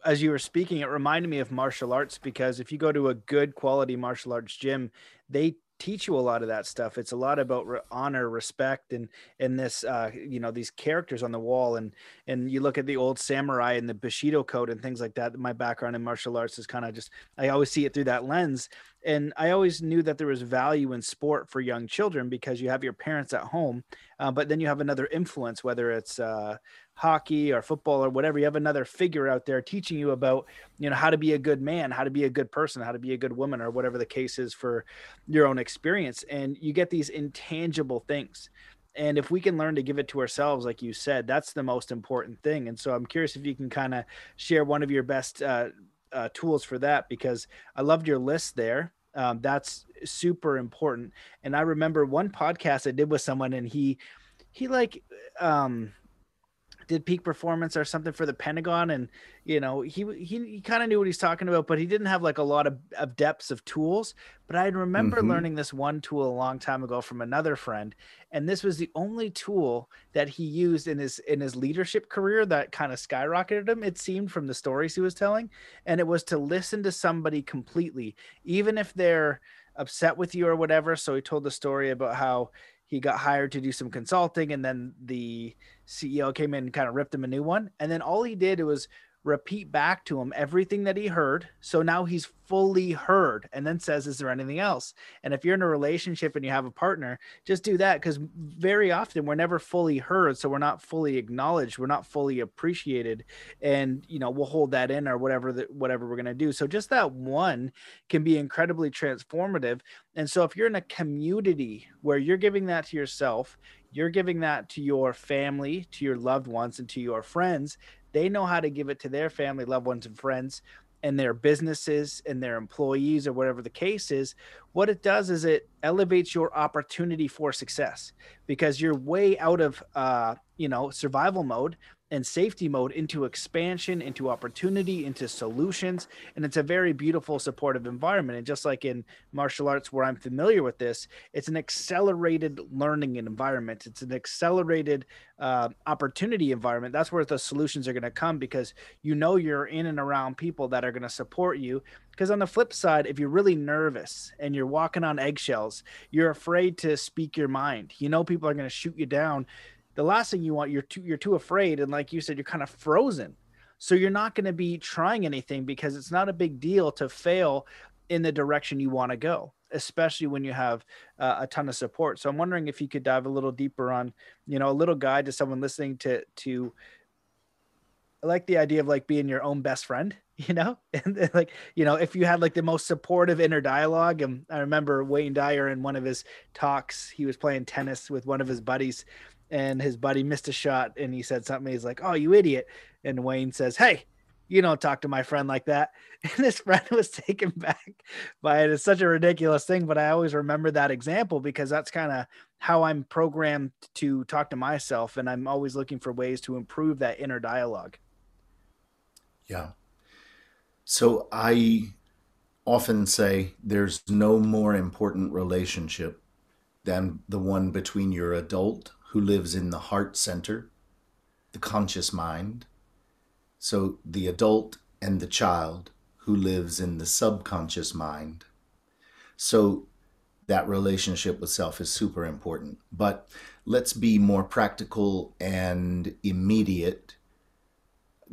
as you were speaking, it reminded me of martial arts because if you go to a good quality martial arts gym, they teach you a lot of that stuff. It's a lot about re- honor, respect, and and this uh, you know these characters on the wall, and and you look at the old samurai and the Bushido code and things like that. My background in martial arts is kind of just I always see it through that lens, and I always knew that there was value in sport for young children because you have your parents at home, uh, but then you have another influence, whether it's uh, hockey or football or whatever. You have another figure out there teaching you about you know how to be a good man, how to be a good person, how to be a good woman, or whatever the case is for your own experience, and you get these intangible things. And if we can learn to give it to ourselves, like you said, that's the most important thing. And so I'm curious if you can kind of share one of your best uh, uh, tools for that because I loved your list there. Um, that's super important. And I remember one podcast I did with someone, and he he like um did peak performance or something for the Pentagon, and you know he he, he kind of knew what he's talking about, but he didn't have like a lot of, of depths of tools. But I remember mm-hmm. learning this one tool a long time ago from another friend, and this was the only tool that he used in his in his leadership career that kind of skyrocketed him. It seemed from the stories he was telling, and it was to listen to somebody completely, even if they're upset with you or whatever. So he told the story about how he got hired to do some consulting and then the CEO came in and kind of ripped him a new one. And then all he did was repeat back to him everything that he heard. So now he's fully heard and then says, Is there anything else? And if you're in a relationship and you have a partner, just do that because very often we're never fully heard. So we're not fully acknowledged. We're not fully appreciated. And, you know, we'll hold that in or whatever that whatever we're going to do. So just that one can be incredibly transformative. And so if you're in a community where you're giving that to yourself, you're giving that to your family, to your loved ones, and to your friends, they know how to give it to their family, loved ones, and friends and their businesses and their employees or whatever the case is. What it does is it elevates your opportunity for success because you're way out of uh, you know survival mode and safety mode into expansion, into opportunity, into solutions. And it's a very beautiful, supportive environment. And just like in martial arts, where I'm familiar with this, it's an accelerated learning environment. It's an accelerated uh, opportunity environment. That's where the solutions are going to come because you know you're in and around people that are going to support you. Because on the flip side, if you're really nervous and you're walking on eggshells, you're afraid to speak your mind. You know people are going to shoot you down the last thing you want you're too you're too afraid and like you said you're kind of frozen so you're not going to be trying anything because it's not a big deal to fail in the direction you want to go especially when you have uh, a ton of support so i'm wondering if you could dive a little deeper on you know a little guide to someone listening to to I like the idea of like being your own best friend, you know, and like you know, if you had like the most supportive inner dialogue. And I remember Wayne Dyer in one of his talks, he was playing tennis with one of his buddies, and his buddy missed a shot and he said something he's like oh you idiot. And wayne says hey you don't talk to my friend like that. And this friend was taken back by it. It's such a ridiculous thing but i always remember that example because that's kind of how i'm programmed to talk to myself and i'm always looking for ways to improve that inner dialogue.
Yeah. So i often say there's no more important relationship than the one between your adult who lives in the heart center, the conscious mind. So the adult and the child who lives in the subconscious mind. So that relationship with self is super important. But let's be more practical and immediate,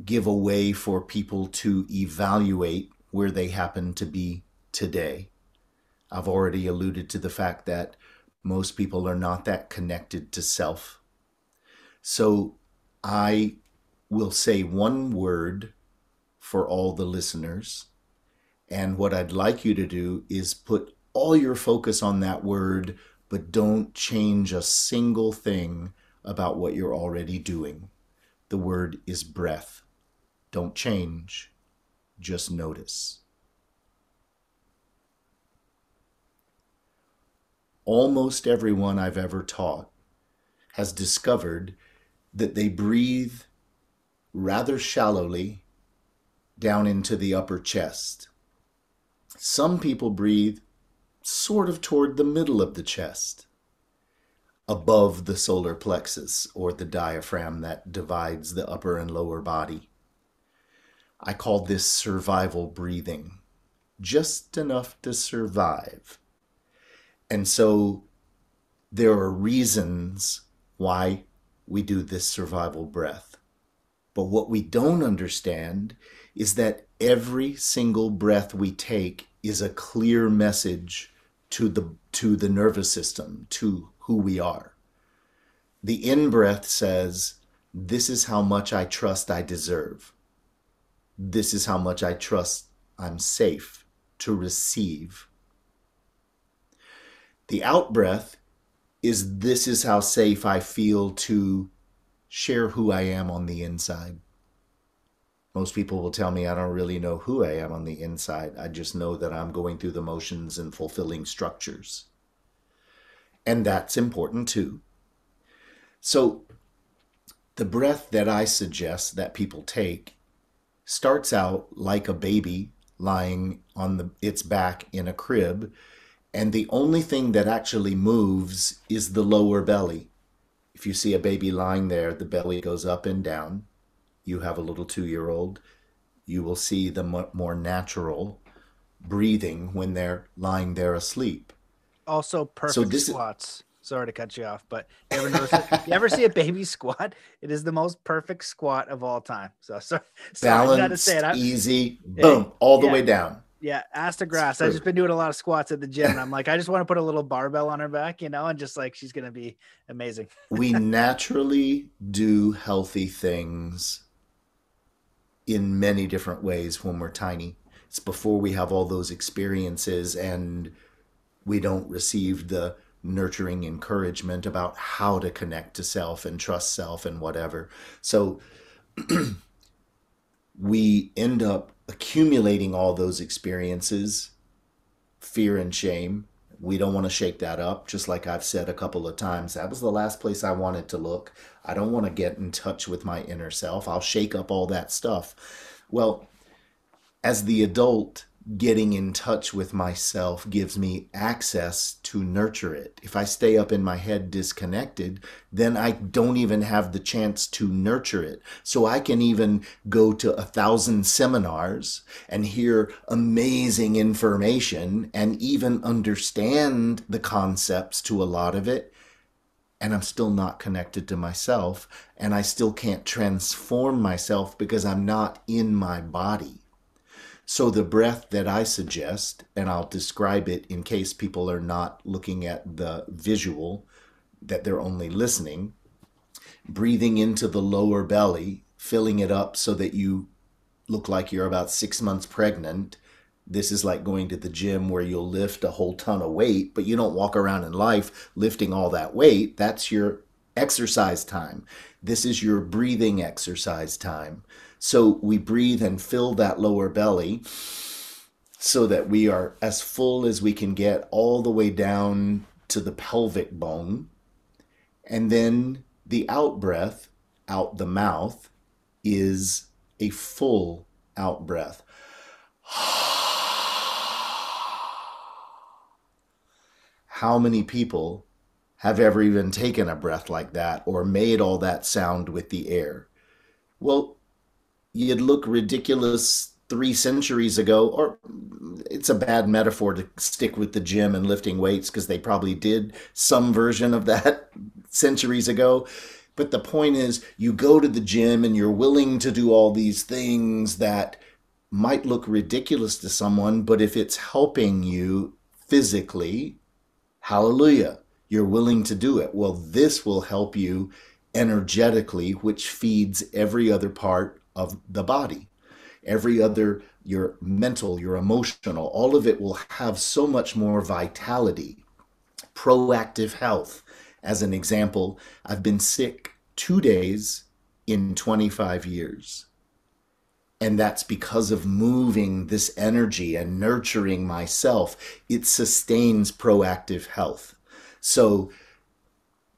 give a way for people to evaluate where they happen to be today. I've already alluded to the fact that most people are not that connected to self. So I will say one word for all the listeners. And what I'd like you to do is put all your focus on that word, but don't change a single thing about what you're already doing. The word is breath. Don't change, just notice. Almost everyone I've ever taught has discovered that they breathe rather shallowly down into the upper chest. Some people breathe sort of toward the middle of the chest, above the solar plexus or the diaphragm that divides the upper and lower body. I call this survival breathing, just enough to survive And so there are reasons why we do this survival breath. But what we don't understand is that every single breath we take is a clear message to the to the nervous system, to who we are. The in breath says, This is how much I trust I deserve. This is how much I trust I'm safe to receive. The out breath is this is how safe I feel to share who I am on the inside. Most people will tell me I don't really know who I am on the inside. I just know that I'm going through the motions and fulfilling structures. And that's important too. So, the breath that I suggest that people take starts out like a baby lying on the, its back in a crib and the only thing that actually moves is the lower belly. If you see a baby lying there, the belly goes up and down. You have a little two year old, you will see the more natural breathing when they're lying there asleep.
Also, perfect so this squats. Is... Sorry to cut you off, but you ever notice you ever see a baby squat? It is the most perfect squat of all time. So, so,
so balanced, easy, boom, all the yeah. way down.
Yeah, ass to grass. I've just been doing a lot of squats at the gym. And I'm like, I just want to put a little barbell on her back, you know, and just like she's gonna be amazing.
we naturally do healthy things in many different ways when we're tiny. It's before we have all those experiences and we don't receive the nurturing encouragement about how to connect to self and trust self and whatever. So we end up accumulating all those experiences, fear and shame. We don't want to shake that up, just like I've said a couple of times. That was the last place I wanted to look. I don't want to get in touch with my inner self. I'll shake up all that stuff. Well, as the adult, getting in touch with myself gives me access to nurture it. If I stay up in my head disconnected, then I don't even have the chance to nurture it. So I can even go to a thousand seminars and hear amazing information and even understand the concepts to a lot of it. And I'm still not connected to myself, and I still can't transform myself because I'm not in my body. So, the breath that I suggest, and I'll describe it in case people are not looking at the visual, that they're only listening, breathing into the lower belly, filling it up so that you look like you're about six months pregnant. This is like going to the gym where you'll lift a whole ton of weight, but you don't walk around in life lifting all that weight. That's your exercise time. This is your breathing exercise time. So we breathe and fill that lower belly so that we are as full as we can get all the way down to the pelvic bone. And then the out breath out the mouth is a full out breath. How many people have ever even taken a breath like that or made all that sound with the air? Well, you'd look ridiculous three centuries ago, or it's a bad metaphor to stick with the gym and lifting weights because they probably did some version of that centuries ago. But the point is, you go to the gym and you're willing to do all these things that might look ridiculous to someone, but if it's helping you physically, hallelujah, you're willing to do it. Well, this will help you energetically, which feeds every other part of the body. Every other, your mental, your emotional, all of it will have so much more vitality. Proactive health. As an example, I've been sick two days in 25 years. And that's because of moving this energy and nurturing myself. It sustains proactive health. So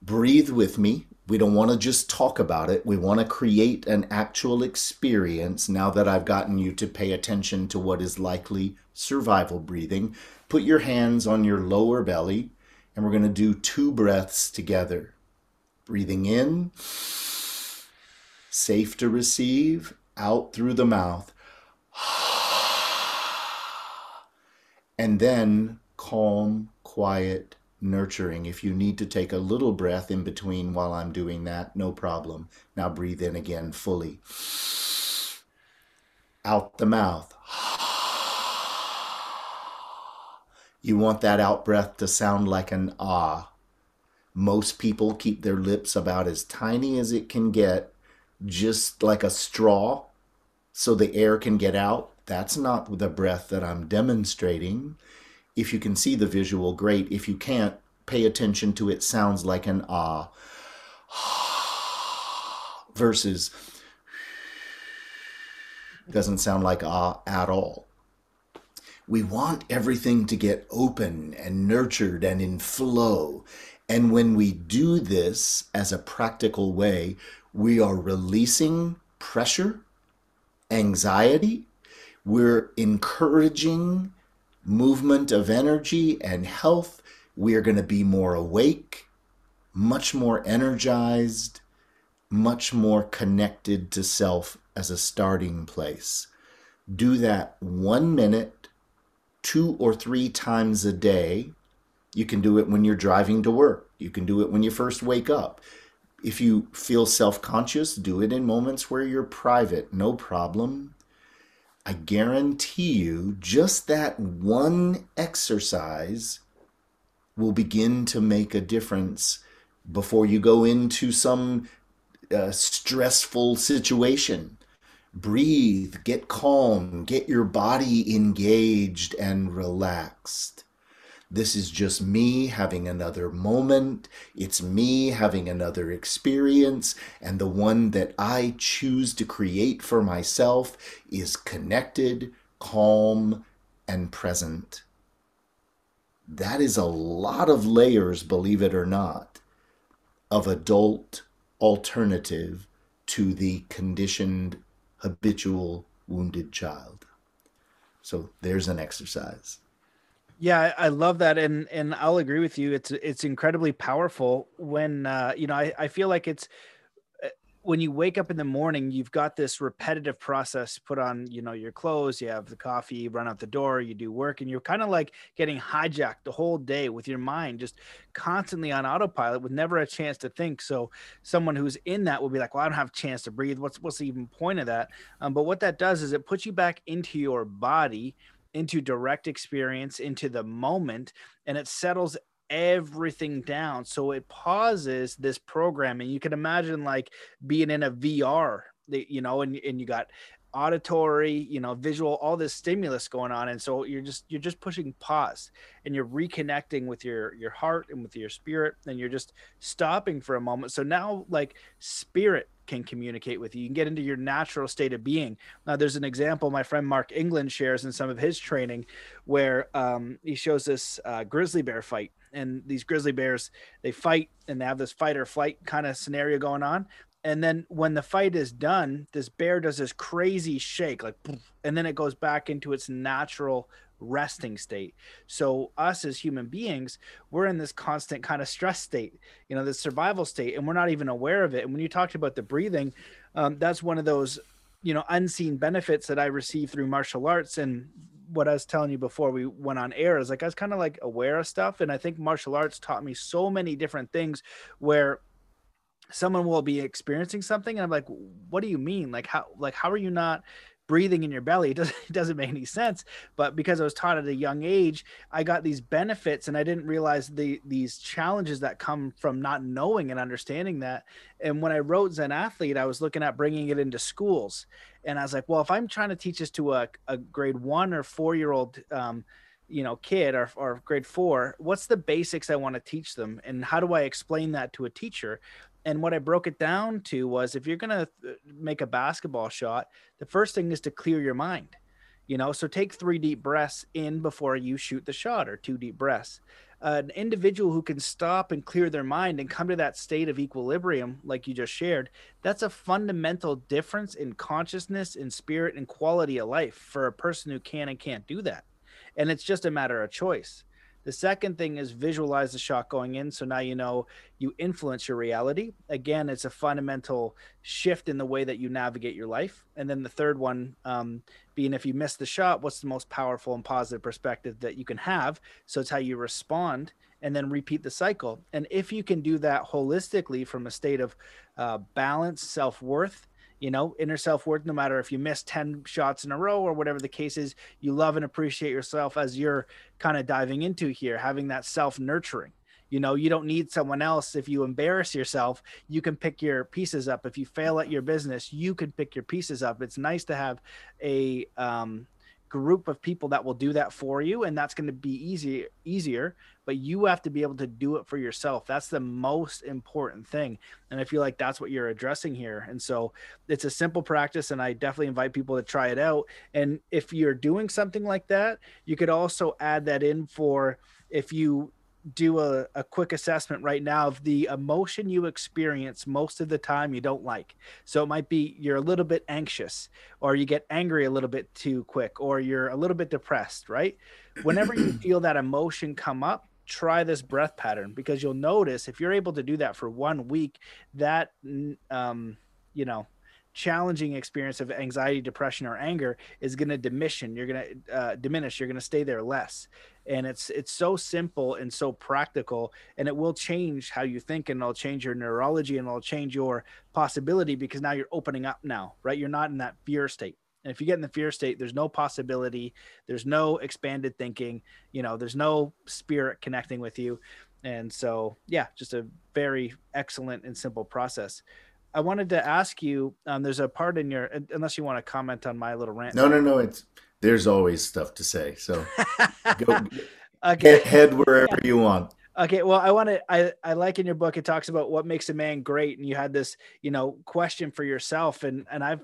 breathe with me we don't want to just talk about it. We want to create an actual experience now that I've gotten you to pay attention to what is likely survival breathing. Put your hands on your lower belly, and we're going to do two breaths together. Breathing in, safe to receive, out through the mouth. And then calm, quiet, nurturing. If you need to take a little breath in between while I'm doing that, no problem. Now breathe in again fully. Out the mouth. You want that out breath to sound like an ah. Most people keep their lips about as tiny as it can get, just like a straw, so the air can get out. That's not the breath that I'm demonstrating. If you can see the visual, great. If you can't, pay attention to it sounds like an ah. Versus doesn't sound like ah at all. We want everything to get open and nurtured and in flow. And when we do this as a practical way, we are releasing pressure, anxiety, we're encouraging movement of energy and health. We are going to be more awake, much more energized, much more connected to self as a starting place. Do that one minute two or three times a day. You can do it when you're driving to work. You can do it when you first wake up. If you feel self conscious, do it in moments where you're private, no problem. I guarantee you, just that one exercise will begin to make a difference before you go into some uh, stressful situation breathe, get calm, get your body engaged and relaxed. This is just me having another moment. It's me having another experience. And the one that I choose to create for myself is connected, calm, and present. That is a lot of layers, believe it or not, of adult alternative to the conditioned habitual wounded child. So there's an exercise.
Yeah, I love that, and and I'll agree with you. It's it's incredibly powerful when uh, you know I, I feel like it's when you wake up in the morning, you've got this repetitive process. Put on, you know, your clothes, you have the coffee, you run out the door, you do work, and you're kind of like getting hijacked the whole day with your mind just constantly on autopilot with never a chance to think. So someone who's in that will be like, "Well, I don't have a chance to breathe. What's what's the even point of that?" Um, but what that does is it puts you back into your body into direct experience into the moment and it settles everything down. So it pauses this programming. You can imagine like being in a VR, you know, and, and you got auditory, you know, visual, all this stimulus going on. And so you're just you're just pushing pause and you're reconnecting with your your heart and with your spirit and you're just stopping for a moment. So now like spirit can communicate with you. You can get into your natural state of being. Now, there's an example my friend Mark England shares in some of his training where um, he shows this uh, grizzly bear fight and these grizzly bears they fight and they have this fight or flight kind of scenario going on and then when the fight is done this bear does this crazy shake like and then it goes back into its natural resting state so us as human beings we're in this constant kind of stress state you know this survival state and we're not even aware of it and when you talked about the breathing um, that's one of those you know unseen benefits that i received through martial arts and what I was telling you before we went on air is like I was kind of like aware of stuff, and I think martial arts taught me so many different things where someone will be experiencing something and I'm like, what do you mean? Like how like how are you not breathing in your belly. It doesn't, it doesn't make any sense. But because I was taught at a young age, I got these benefits and I didn't realize the these challenges that come from not knowing and understanding that. And when I wrote Zen Athlete, I was looking at bringing it into schools. And I was like, well, if I'm trying to teach this to a, a grade one or four year old, um, you know kid or, or grade four what's the basics i want to teach them and how do i explain that to a teacher and what I broke it down to was if you're going to uh, make a basketball shot, the first thing is to clear your mind. You know, so take three deep breaths in before you shoot the shot or two deep breaths. Uh, an individual who can stop and clear their mind and come to that state of equilibrium, like you just shared, that's a fundamental difference in consciousness, in spirit, and quality of life for a person who can and can't do that. And it's just a matter of choice The second thing is visualize the shot going in. So now you know you influence your reality. Again, it's a fundamental shift in the way that you navigate your life. And then the third one um, being if you miss the shot, what's the most powerful and positive perspective that you can have? So it's how you respond and then repeat the cycle. And if you can do that holistically from a state of uh, balance, self worth, you know, inner self worth, no matter if you miss 10 shots in a row or whatever the case is, you love and appreciate yourself as you're kind of diving into here, having that self nurturing. You know, you don't need someone else. If you embarrass yourself, you can pick your pieces up. If you fail at your business, you can pick your pieces up. It's nice to have a, um, group of people that will do that for you and that's going to be easy easier but you have to be able to do it for yourself. That's the most important thing and i feel like that's what you're addressing here and so it's a simple practice and i definitely invite people to try it out and if you're doing something like that you could also add that in for if you do a, a quick assessment right now of the emotion you experience most of the time you don't like. So it might be you're a little bit anxious, or you get angry a little bit too quick, or you're a little bit depressed, right? Whenever you feel that emotion come up, try this breath pattern because you'll notice if you're able to do that for one week, that, um, you know, challenging experience of anxiety, depression, or anger is going to diminish. You're going to uh, diminish. You're going to stay there less. And it's it's so simple and so practical, and it will change how you think, and it'll change your neurology, and it'll change your possibility because now you're opening up now, right? You're not in that fear state. And if you get in the fear state, there's no possibility, there's no expanded thinking, you know, there's no spirit connecting with you. And so, yeah, just a very excellent and simple process. I wanted to ask you. Um, there's a part in your, unless you want to comment on my little rant.
No, no, no. It's there's always stuff to say. So go okay. head wherever yeah. you want.
Okay, well, I want to. I I like in your book it talks about what makes a man great, and you had this, you know, question for yourself, and and I've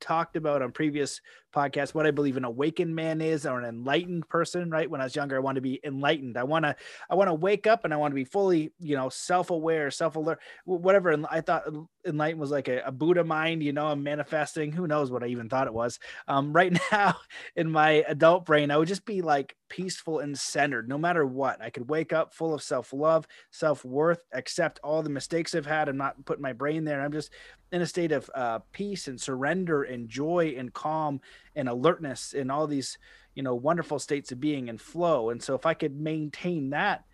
talked about on previous podcasts what I believe an awakened man is or an enlightened person, right? When I was younger, I want to be enlightened. I want to I want to wake up and I want to be fully, you know, self-aware, self-alert, whatever. And I thought enlightened was like a, a, Buddha mind, you know, I'm manifesting. Who knows what I even thought it was. Um, right now in my adult brain, I would just be like peaceful and centered no matter what. I could wake up full of self-love, self-worth, accept all the mistakes I've had. I'm not putting my brain there. I'm just in a state of uh, peace and surrender and joy and calm and alertness and all these you know wonderful states of being and flow. And so if i could maintain that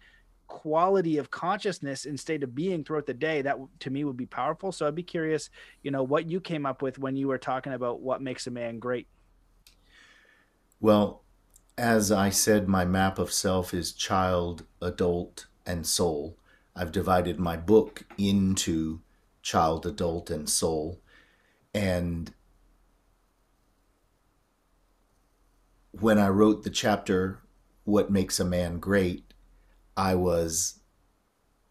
quality of consciousness and state of being throughout the day that to me would be powerful. So i'd be curious you know what you came up with when you were talking about what makes a man great.
Well as i said my map of self is child adult and soul. I've divided my book into child adult and soul. And when I wrote the chapter, What Makes a Man Great, I was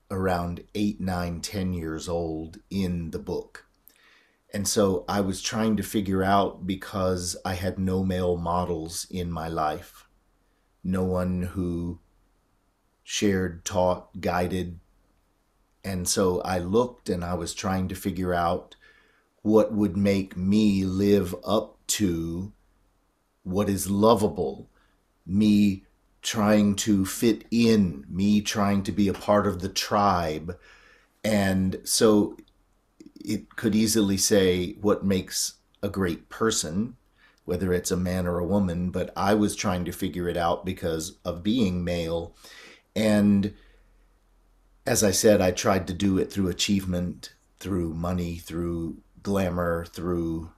around eight, nine, ten years old in the book. And so I was trying to figure out because I had no male models in my life, no one who shared, taught, guided. And so I looked and I was trying to figure out what would make me live up to what is lovable, me trying to fit in, me trying to be a part of the tribe. And so it could easily say what makes a great person, whether it's a man or a woman, but I was trying to figure it out because of being male. And as I said, I tried to do it through achievement, through money, through glamour, through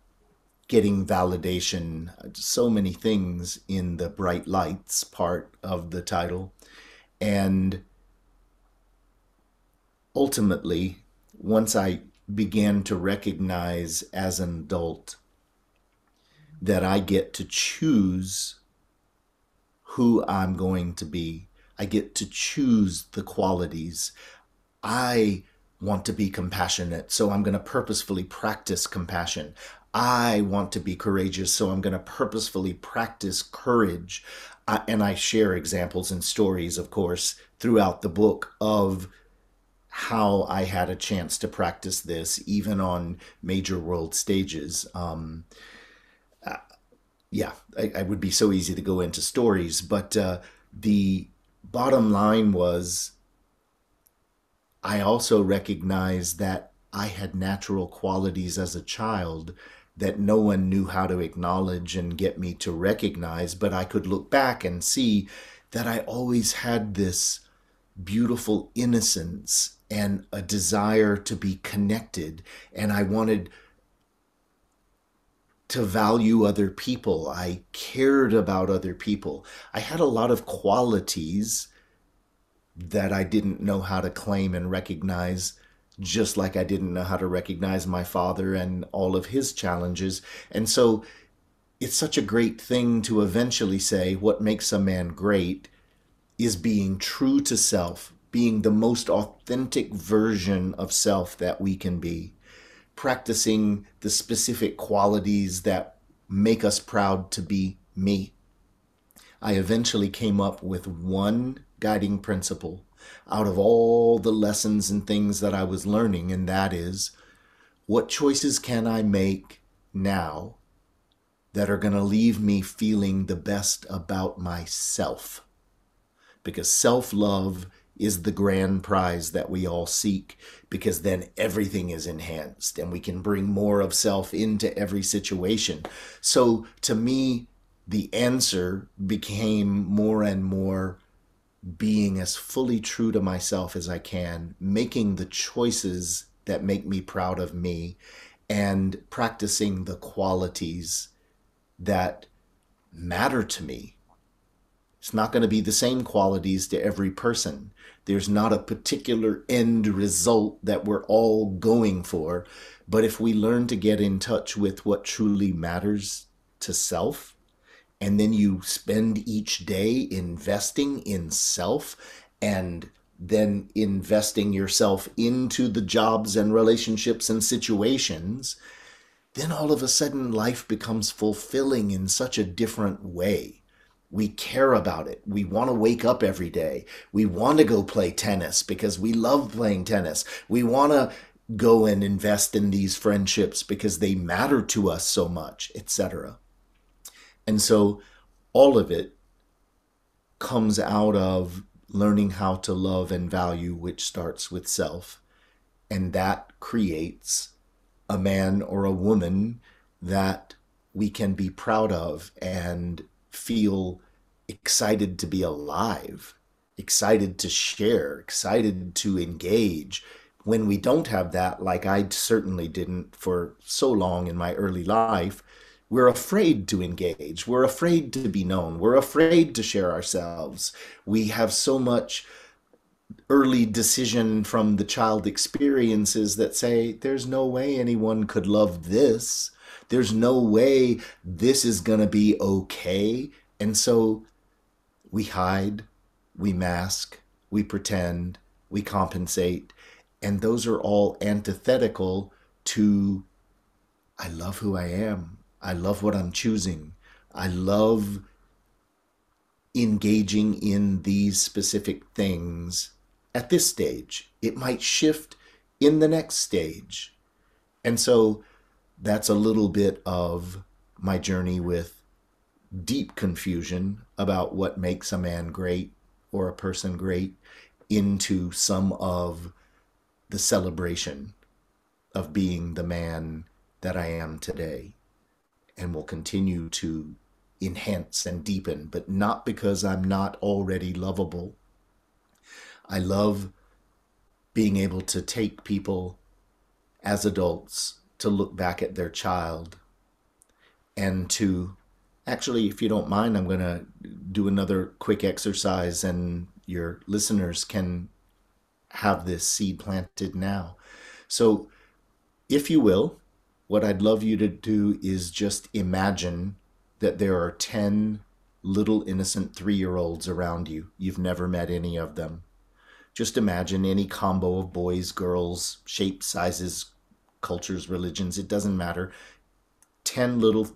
getting validation, so many things in the bright lights part of the title. And ultimately, once I began to recognize as an adult that I get to choose who I'm going to be, I get to choose the qualities. I want to be compassionate, so I'm going to purposefully practice compassion. I want to be courageous, so I'm going to purposefully practice courage. Uh, and I share examples and stories, of course, throughout the book of how I had a chance to practice this, even on major world stages. Um, uh, yeah, I, I, would be so easy to go into stories, but uh, the bottom line was I also recognized that I had natural qualities as a child that no one knew how to acknowledge and get me to recognize, but I could look back and see that I always had this beautiful innocence and a desire to be connected. And I wanted to value other people. I cared about other people. I had a lot of qualities that I didn't know how to claim and recognize, just like I didn't know how to recognize my father and all of his challenges. And so it's such a great thing to eventually say what makes a man great is being true to self, being the most authentic version of self that we can be, practicing the specific qualities that make us proud to be me. I eventually came up with one guiding principle out of all the lessons and things that I was learning, and that is what choices can I make now that are going to leave me feeling the best about myself? Because self love is the grand prize that we all seek, because then everything is enhanced and we can bring more of self into every situation. So to me, the answer became more and more being as fully true to myself as I can, making the choices that make me proud of me, and practicing the qualities that matter to me. It's not going to be the same qualities to every person. There's not a particular end result that we're all going for. But if we learn to get in touch with what truly matters to self, and then you spend each day investing in self and then investing yourself into the jobs and relationships and situations, then all of a sudden life becomes fulfilling in such a different way. We care about it. We want to wake up every day. We want to go play tennis because we love playing tennis. We want to go and invest in these friendships because they matter to us so much, etc. And so all of it comes out of learning how to love and value, which starts with self. And that creates a man or a woman that we can be proud of and feel excited to be alive, excited to share, excited to engage. When we don't have that, like I certainly didn't for so long in my early life, we're afraid to engage. We're afraid to be known. We're afraid to share ourselves. We have so much early decision from the child experiences that say, there's no way anyone could love this. There's no way this is going to be okay. And so we hide, we mask, we pretend, we compensate. And those are all antithetical to I love who I am. I love what I'm choosing. I love engaging in these specific things at this stage. It might shift in the next stage. And so that's a little bit of my journey with deep confusion about what makes a man great or a person great into some of the celebration of being the man that I am today and will continue to enhance and deepen, but not because I'm not already lovable. I love being able to take people as adults to look back at their child and to actually, if you don't mind, I'm going to do another quick exercise and your listeners can have this seed planted now. So, if you will, what I'd love you to do is just imagine that there are 10 little innocent three year olds around you. You've never met any of them. Just imagine any combo of boys, girls, shapes, sizes, cultures, religions, it doesn't matter. 10 little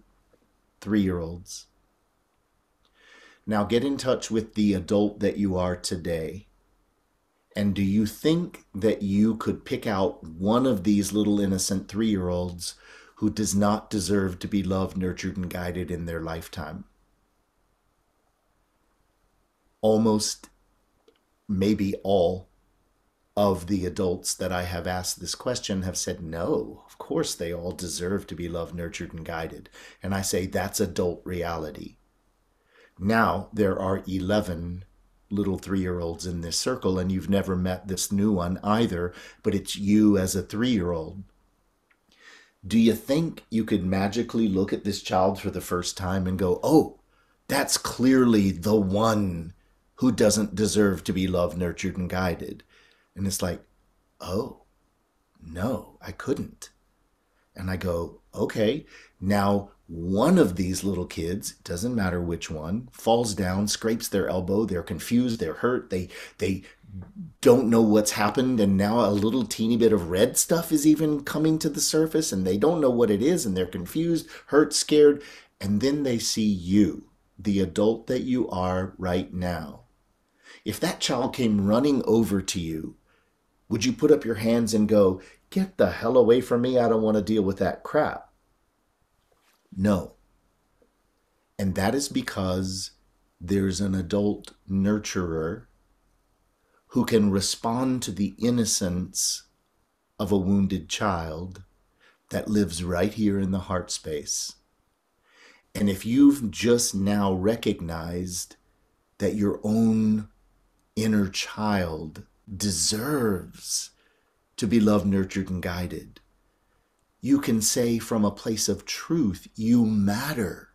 three year olds. Now get in touch with the adult that you are today and do you think that you could pick out one of these little innocent three year olds who does not deserve to be loved, nurtured, and guided in their lifetime? Almost maybe all of the adults that I have asked this question have said, no, of course they all deserve to be loved, nurtured, and guided. And I say, that's adult reality. Now there are 11 little three year olds in this circle, and you've never met this new one either, but it's you as a three year old. Do you think you could magically look at this child for the first time and go, oh, that's clearly the one who doesn't deserve to be loved, nurtured, and guided? And it's like, oh, no, I couldn't. And I go, okay, now one of these little kids, doesn't matter which one, falls down, scrapes their elbow, they're confused, they're hurt, they they don't know what's happened and now a little teeny bit of red stuff is even coming to the surface and they don't know what it is and they're confused, hurt, scared, and then they see you, the adult that you are right now. If that child came running over to you would you put up your hands and go, Get the hell away from me? I don't want to deal with that crap? No. And that is because there's an adult nurturer who can respond to the innocence of a wounded child that lives right here in the heart space. And if you've just now recognized that your own inner child deserves to be loved, nurtured, and guided. You can say from a place of truth, you matter.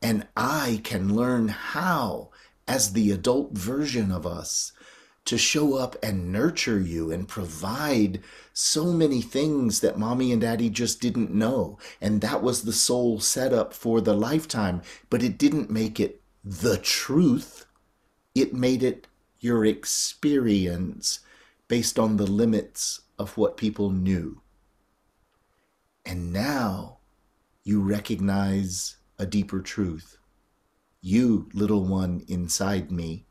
And I can learn how, as the adult version of us, to show up and nurture you and provide so many things that mommy and daddy just didn't know. And that was the soul setup for the lifetime, but it didn't make it the truth. It made it your experience based on the limits of what people knew. And now you recognize a deeper truth. You, little one inside me,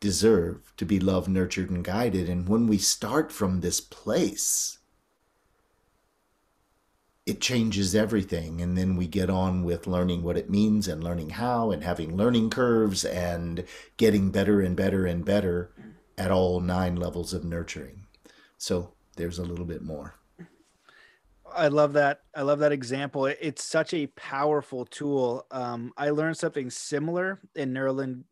deserve to be loved, nurtured, and guided. And when we start from this place, it changes everything. And then we get on with learning what it means and learning how and having learning curves and getting better and better and better at all nine levels of nurturing. So there's a little bit more.
I love that. I love that example. It's such a powerful tool. Um, I learned something similar in neural in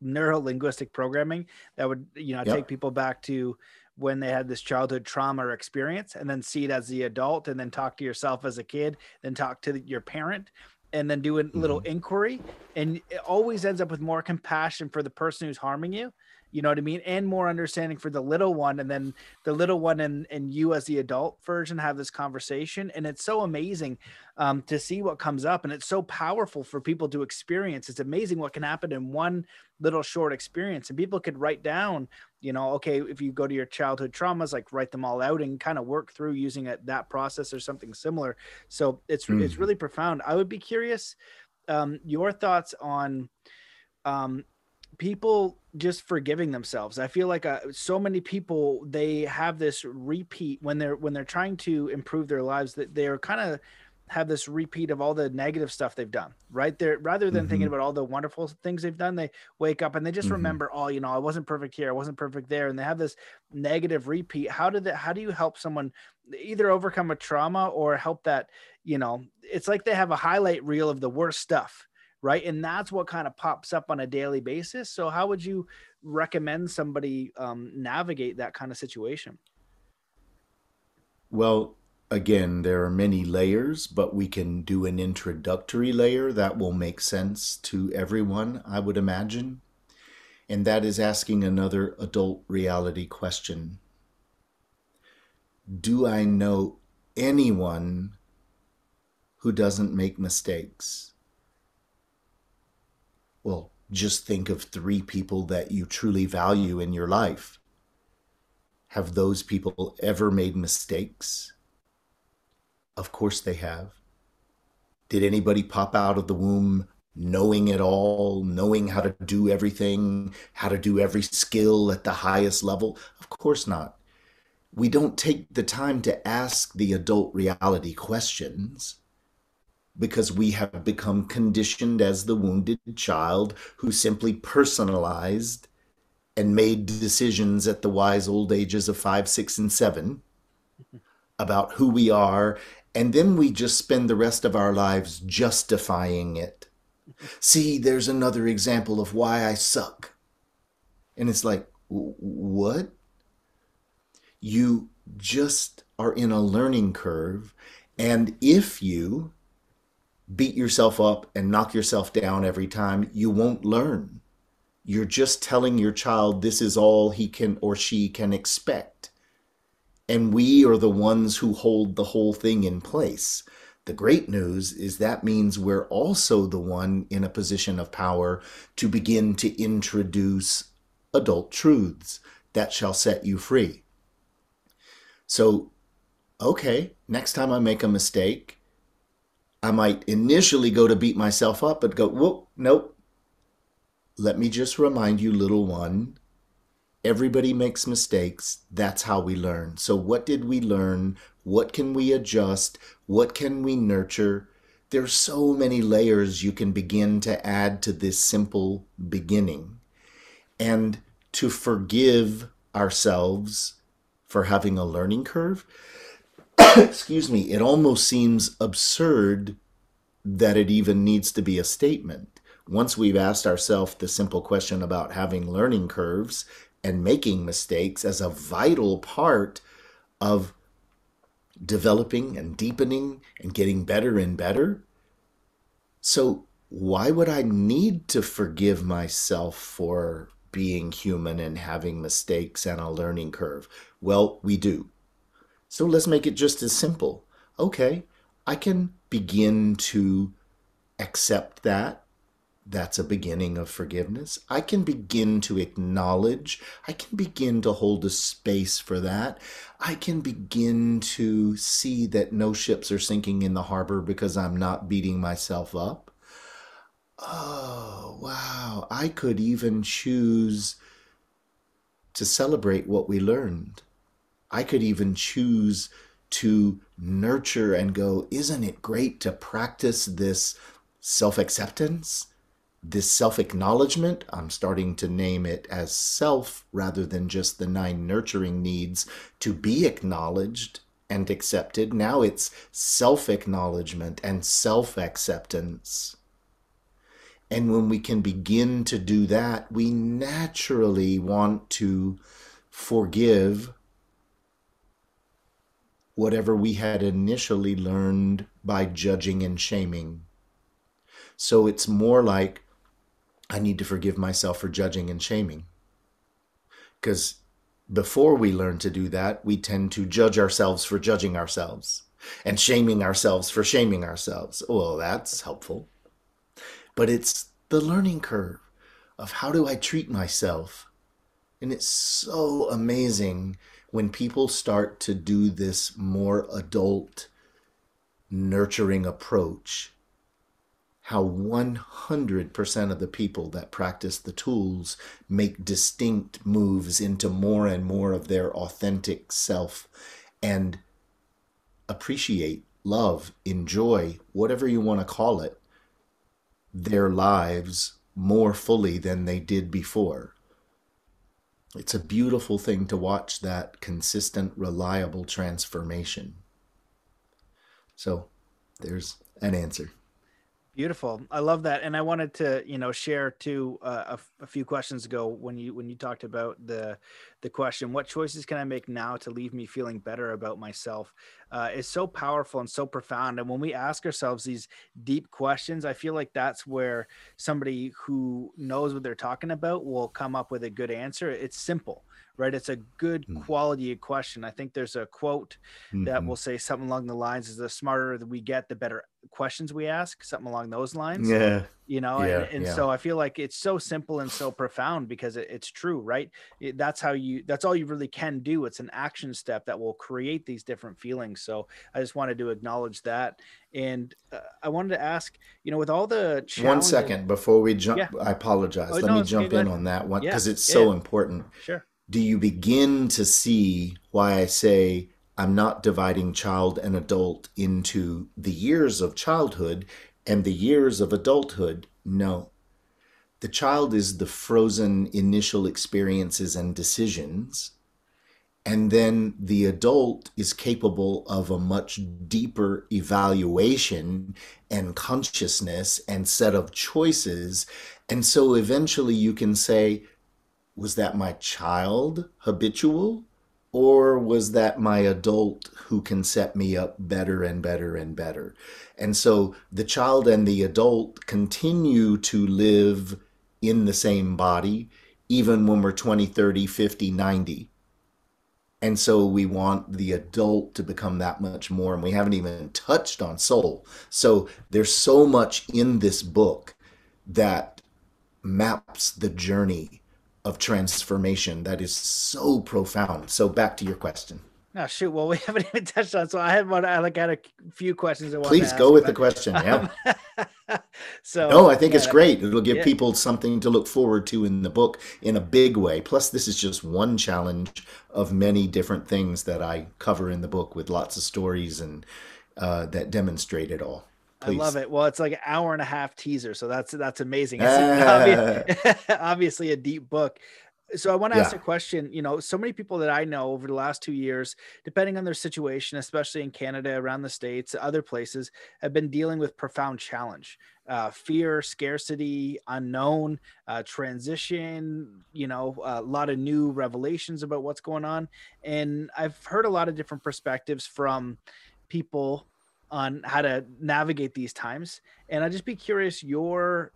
neuro linguistic programming that would, you know, yep. take people back to when they had this childhood trauma or experience and then see it as the adult and then talk to yourself as a kid then talk to your parent and then do a little mm-hmm. inquiry and it always ends up with more compassion for the person who's harming you you know what I mean? And more understanding for the little one. And then the little one and, and you as the adult version have this conversation. And it's so amazing um, to see what comes up. And it's so powerful for people to experience. It's amazing what can happen in one little short experience. And people could write down, you know, okay, if you go to your childhood traumas, like write them all out and kind of work through using it, that process or something similar. So it's, mm. it's really profound. I would be curious um, your thoughts on um, people just forgiving themselves i feel like uh, so many people they have this repeat when they're when they're trying to improve their lives that they're kind of have this repeat of all the negative stuff they've done right there rather than mm-hmm. thinking about all the wonderful things they've done they wake up and they just mm-hmm. remember oh you know i wasn't perfect here i wasn't perfect there and they have this negative repeat how did that how do you help someone either overcome a trauma or help that you know it's like they have a highlight reel of the worst stuff right? And that's what kind of pops up on a daily basis. So how would you recommend somebody um, navigate that kind of situation?
Well again there are many layers but we can do an introductory layer that will make sense to everyone i would imagine. And that is asking another adult reality question. Do i know anyone who doesn't make mistakes well, just think of three people that you truly value in your life. Have those people ever made mistakes? Of course they have. Did anybody pop out of the womb knowing it all, knowing how to do everything, how to do every skill at the highest level? Of course not. We don't take the time to ask the adult reality questions because we have become conditioned as the wounded child who simply personalized and made decisions at the wise old ages of five, six, and seven about who we are. And then we just spend the rest of our lives justifying it. See, there's another example of why I suck. And it's like, what? You just are in a learning curve. And if you beat yourself up and knock yourself down every time, you won't learn. You're just telling your child this is all he can or she can expect. And we are the ones who hold the whole thing in place. The great news is that means we're also the one in a position of power to begin to introduce adult truths that shall set you free. So, okay, next time I make a mistake, I might initially go to beat myself up, but go, whoop, nope. Let me just remind you, little one, everybody makes mistakes. That's how we learn. So, what did we learn? What can we adjust? What can we nurture? There's so many layers you can begin to add to this simple beginning. And to forgive ourselves for having a learning curve, excuse me, it almost seems absurd that it even needs to be a statement. Once we've asked ourselves the simple question about having learning curves and making mistakes as a vital part of developing and deepening and getting better and better. So, why would I need to forgive myself for being human and having mistakes and a learning curve? Well, we do. So let's make it just as simple. Okay, I can begin to accept that. That's a beginning of forgiveness. I can begin to acknowledge. I can begin to hold a space for that. I can begin to see that no ships are sinking in the harbor because I'm not beating myself up. Oh, wow. I could even choose to celebrate what we learned. I could even choose to nurture and go, isn't it great to practice this self acceptance, this self acknowledgement? I'm starting to name it as self rather than just the nine nurturing needs to be acknowledged and accepted. Now it's self acknowledgement and self acceptance. And when we can begin to do that, we naturally want to forgive whatever we had initially learned by judging and shaming. So it's more like I need to forgive myself for judging and shaming. Because before we learn to do that, we tend to judge ourselves for judging ourselves and shaming ourselves for shaming ourselves. Well, that's helpful. But it's the learning curve of how do I treat myself? And it's so amazing when people start to do this more adult, nurturing approach, how 100% of the people that practice the tools make distinct moves into more and more of their authentic self and appreciate, love, enjoy, whatever you want to call it, their lives more fully than they did before it's a beautiful thing to watch that consistent, reliable transformation. So there's an answer.
Beautiful. I love that, and I wanted to, you know, share too uh, a, a, few questions ago when you when you talked about the the question, "What choices can I make now to leave me feeling better about myself?" Uh, is so powerful and so profound. And when we ask ourselves these deep questions, I feel like that's where somebody who knows what they're talking about will come up with a good answer. It's simple right? It's a good mm. quality question. I think there's a quote mm-hmm. that will say something along the lines is the smarter that we get, the better questions we ask, something along those lines.
Yeah.
You know, yeah, and, and yeah. so I feel like it's so simple and so profound because it, it's true, right? It, that's how you, that's all you really can do. It's an action step that will create these different feelings. So I just wanted to acknowledge that. And uh, I wanted to ask, you know, with all the
one second before we jump, yeah. I apologize. Oh, Let no, me jump in on that one because it's so important.
Sure
do you begin to see why I say I'm not dividing child and adult into the years of childhood and the years of adulthood? No. The child is the frozen initial experiences and decisions and then the adult is capable of a much deeper evaluation and consciousness and set of choices. And so eventually you can say, was that my child habitual? Or was that my adult who can set me up better and better and better? And so the child and the adult continue to live in the same body, even when we're 20, 30, 50, 90 and so we want the adult to become that much more. And we haven't even touched on soul. So there's so much in this book that maps the journey of transformation that is so profound. So back to your question.
No, shoot. Well, we haven't even touched on. So I had one. I like had a few questions. I
Please go with the question. Yeah. so no, I think yeah, it's great. It'll give yeah. people something to look forward to in the book in a big way. Plus, this is just one challenge of many different things that I cover in the book with lots of stories and uh, that demonstrate it all.
Please. I love it. Well, it's like an hour and a half teaser, so that's that's amazing. It's obviously a deep book so I want to yeah. ask a question. You know, so many people that I know over the last two years, depending on their situation, especially in Canada, around the states, other places, have been dealing with profound challenge, uh, fear, scarcity, unknown, uh, transition. You know, a lot of new revelations about what's going on, and I've heard a lot of different perspectives from people on how to navigate these times. And I'd just be curious your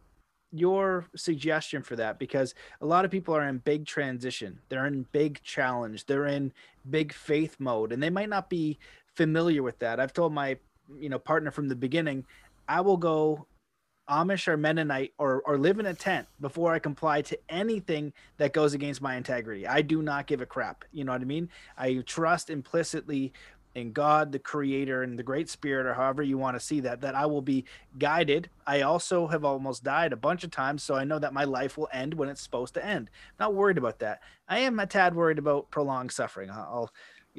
your suggestion for that because a lot of people are in big transition they're in big challenge they're in big faith mode and they might not be familiar with that. I've told my you know partner from the beginning i will go amish or mennonite or, or live in a tent before i comply to anything that goes against my integrity. I do not give a crap. You know what i mean? I trust implicitly in God, the creator, and the great spirit, or however you want to see that, that I will be guided. I also have almost died a bunch of times, so I know that my life will end when it's supposed to end. Not worried about that. I am a tad worried about prolonged suffering. I'll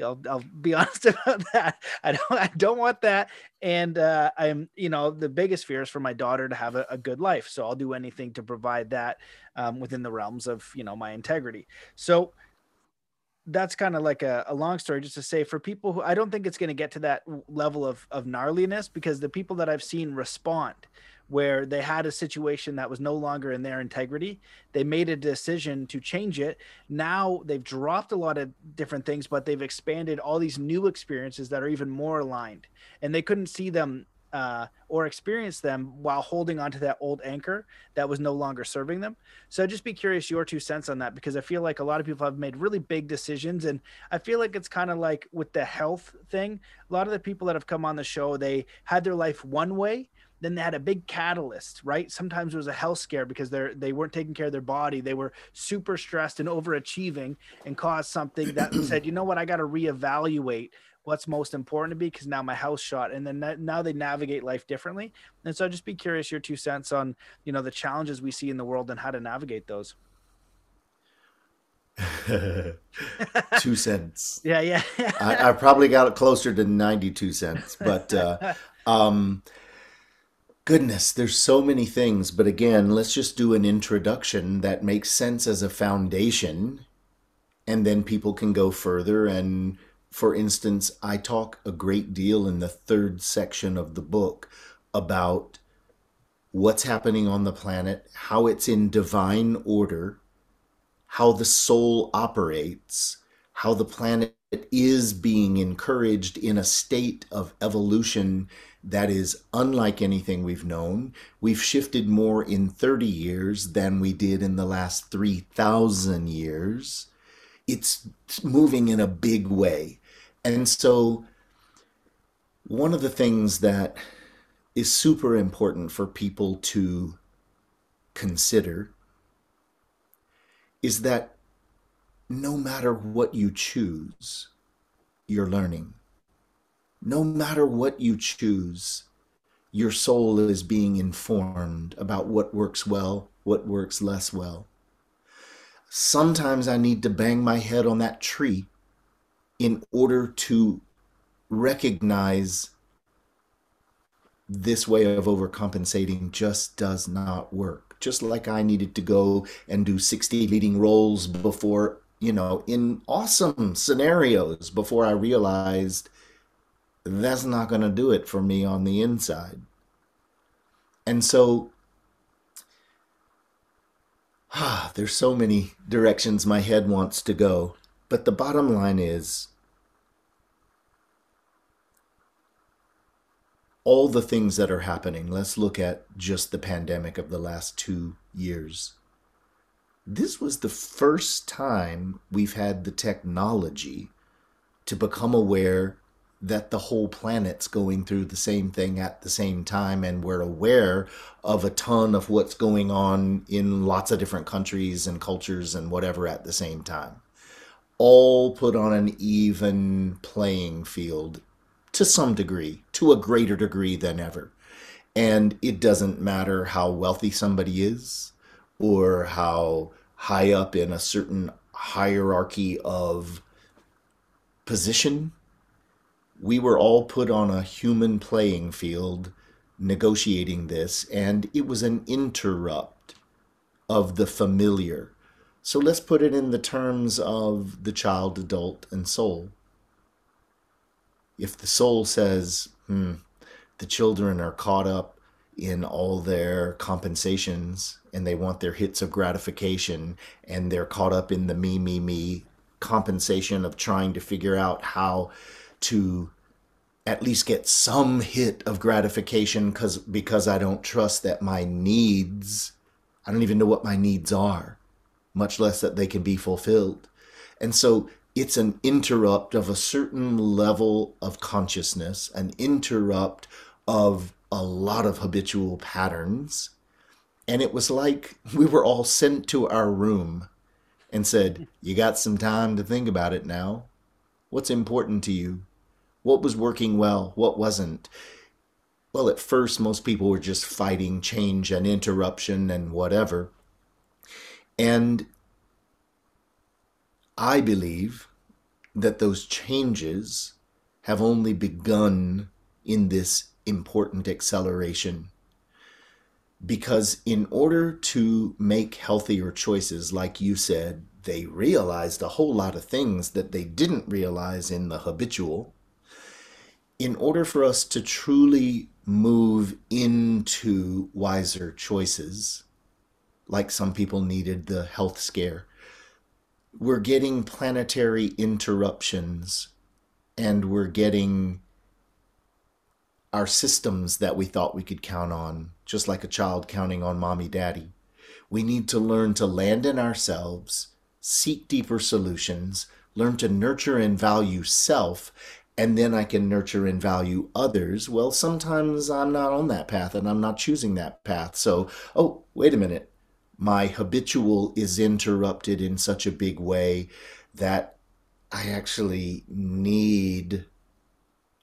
I'll, I'll be honest about that. I don't I don't want that. And uh, I'm you know the biggest fear is for my daughter to have a, a good life. So I'll do anything to provide that um, within the realms of you know my integrity. So that's kind of like a, a, long story just to say for people who I don't think it's going to get to that level of, of gnarliness because the people that I've seen respond where they had a situation that was no longer in their integrity. They made a decision to change it. Now they've dropped a lot of different things, but they've expanded all these new experiences that are even more aligned. And they couldn't see them uh, or experience them while holding on to that old anchor that was no longer serving them. So just be curious your two cents on that because I feel like a lot of people have made really big decisions, and I feel like it's kind of like with the health thing. A lot of the people that have come on the show, they had their life one way. Then they had a big catalyst, right? Sometimes it was a health scare because they're they weren't taking care of their body. They were super stressed and overachieving and caused something that said, you know what, I got to reevaluate what's most important to me because now my house shot and then now they navigate life differently. And so just be curious your two cents on you know the challenges we see in the world and how to navigate those.
Two cents.
Yeah yeah.
I, I, probably got it closer to 92 cents but uh, um goodness there's so many things. But again let's just do an introduction that makes sense as a foundation and then people can go further and for instance, I talk a great deal in the third section of the book about what's happening on the planet, how it's in divine order, how the soul operates, how the planet is being encouraged in a state of evolution that is unlike anything we've known. We've shifted more in 30 years than we did in the last 3,000 years. It's moving in a big way. And so, one of the things that is super important for people to consider is that no matter what you choose, you're learning. No matter what you choose, your soul is being informed about what works well, what works less well. Sometimes I need to bang my head on that tree in order to recognize this way of overcompensating just does not work. just like I needed to go and do 60 leading roles before, you know, in awesome scenarios before I realized that's not going to do it for me on the inside. And so ah, there's so many directions my head wants to go. But the bottom line is all the things that are happening. Let's look at just the pandemic of the last two years. This was the first time we've had the technology to become aware that the whole planet's going through the same thing at the same time and we're aware of a ton of what's going on in lots of different countries and cultures and whatever at the same time all put on an even playing field to some degree to a greater degree than ever and it doesn't matter how wealthy somebody is or how high up in a certain hierarchy of position we were all put on a human playing field negotiating this, and it was an interrupt of the familiar. So let's put it in the terms of the child, adult, and soul. If the soul says, hmm, the children are caught up in all their compensations and they want their hits of gratification and they're caught up in the me, me, me compensation of trying to figure out how to at least get some hit of gratification because because I don't trust that my needs I don't even know what my needs are much less that they can be fulfilled and so it's an interrupt of a certain level of consciousness an interrupt of a lot of habitual patterns and it was like we were all sent to our room and said you got some time to think about it now what's important to you what was working well? What wasn't? Well, at first, most people were just fighting change and interruption and whatever. And I believe that those changes have only begun in this important acceleration. Because in order to make healthier choices, like you said, they realized a whole lot of things that they didn't realize in the habitual in order for us to truly move into wiser choices, like some people needed the health scare, we're getting planetary interruptions and we're getting our systems that we thought we could count on, just like a child counting on mommy, daddy. We need to learn to land in ourselves, seek deeper solutions, learn to nurture and value self, and then I can nurture and value others. Well, sometimes I'm not on that path and I'm not choosing that path. So, oh, wait a minute. My habitual is interrupted in such a big way that I actually need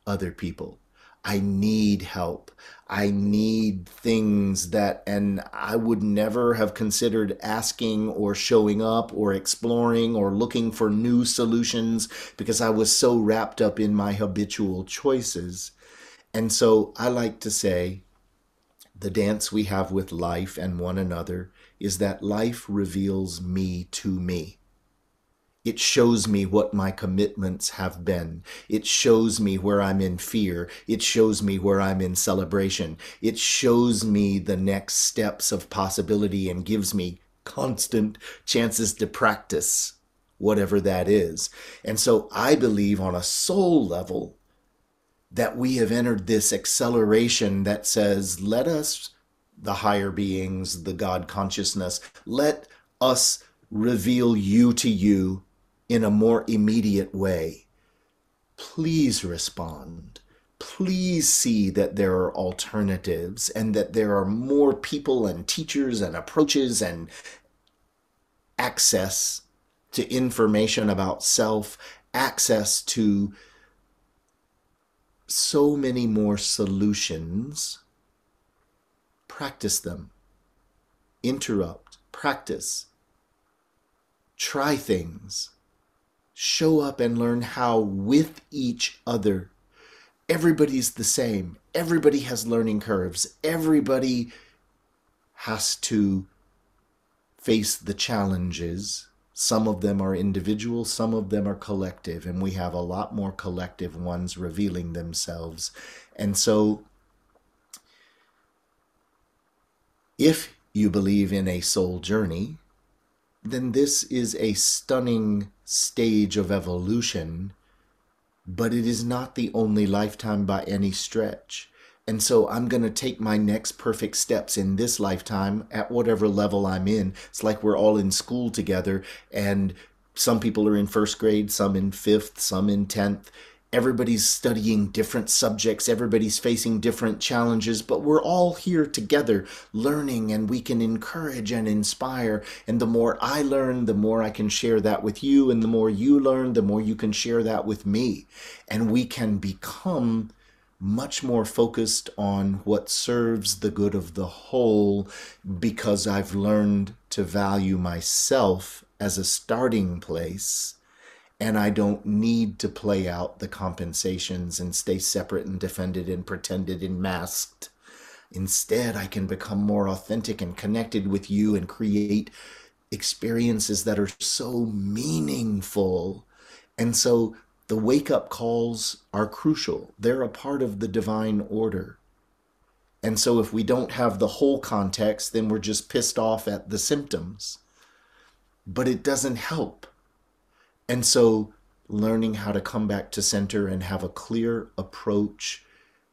other people. I need help. I need things that, and I would never have considered asking or showing up or exploring or looking for new solutions because I was so wrapped up in my habitual choices. And so I like to say the dance we have with life and one another is that life reveals me to me. It shows me what my commitments have been. It shows me where I'm in fear. It shows me where I'm in celebration. It shows me the next steps of possibility and gives me constant chances to practice whatever that is. And so I believe on a soul level that we have entered this acceleration that says, let us, the higher beings, the God consciousness, let us reveal you to you in a more immediate way, please respond. Please see that there are alternatives and that there are more people and teachers and approaches and access to information about self, access to so many more solutions. Practice them. Interrupt. Practice. Try things show up and learn how with each other. Everybody's the same. Everybody has learning curves. Everybody has to face the challenges. Some of them are individual, some of them are collective, and we have a lot more collective ones revealing themselves. And so, if you believe in a soul journey, then this is a stunning stage of evolution, but it is not the only lifetime by any stretch. And so I'm going to take my next perfect steps in this lifetime at whatever level I'm in. It's like we're all in school together, and some people are in first grade, some in fifth, some in 10th everybody's studying different subjects, everybody's facing different challenges, but we're all here together learning and we can encourage and inspire. And the more I learn, the more I can share that with you. And the more you learn, the more you can share that with me. And we can become much more focused on what serves the good of the whole because I've learned to value myself as a starting place and I don't need to play out the compensations and stay separate and defended and pretended and masked. Instead, I can become more authentic and connected with you and create experiences that are so meaningful. And so the wake up calls are crucial, they're a part of the divine order. And so if we don't have the whole context, then we're just pissed off at the symptoms. But it doesn't help and so learning how to come back to center and have a clear approach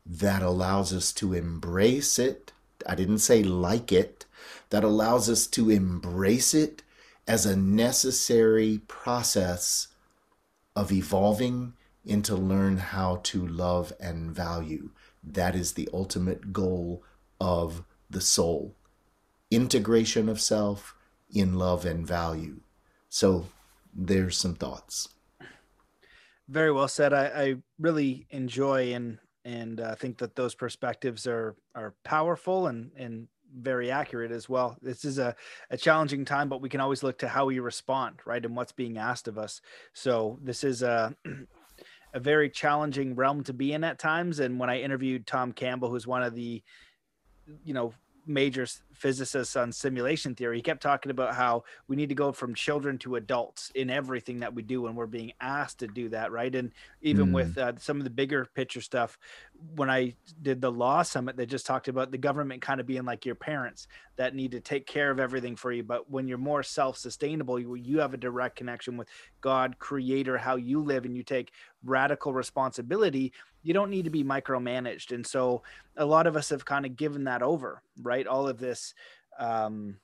that allows us to embrace it. I didn't say like it, that allows us to embrace it as a necessary process of evolving into learn how to love and value. That is the ultimate goal of the soul. Integration of self in love and value. So there's some thoughts.
Very well said. I, I really enjoy and and uh, think that those perspectives are are powerful and and very accurate as well. This is a, a challenging time, but we can always look to how we respond, right, and what's being asked of us. So this is a a very challenging realm to be in at times. And when I interviewed Tom Campbell, who's one of the you know major physicists on simulation theory. He kept talking about how we need to go from children to adults in everything that we do, and we're being asked to do that, right? And even mm. with uh, some of the bigger picture stuff, when I did the law summit, they just talked about the government kind of being like your parents that need to take care of everything for you. But when you're more self-sustainable, you, you have a direct connection with God, Creator, how you live, and you take radical responsibility you don't need to be micromanaged and so a lot of us have kind of given that over right all of this um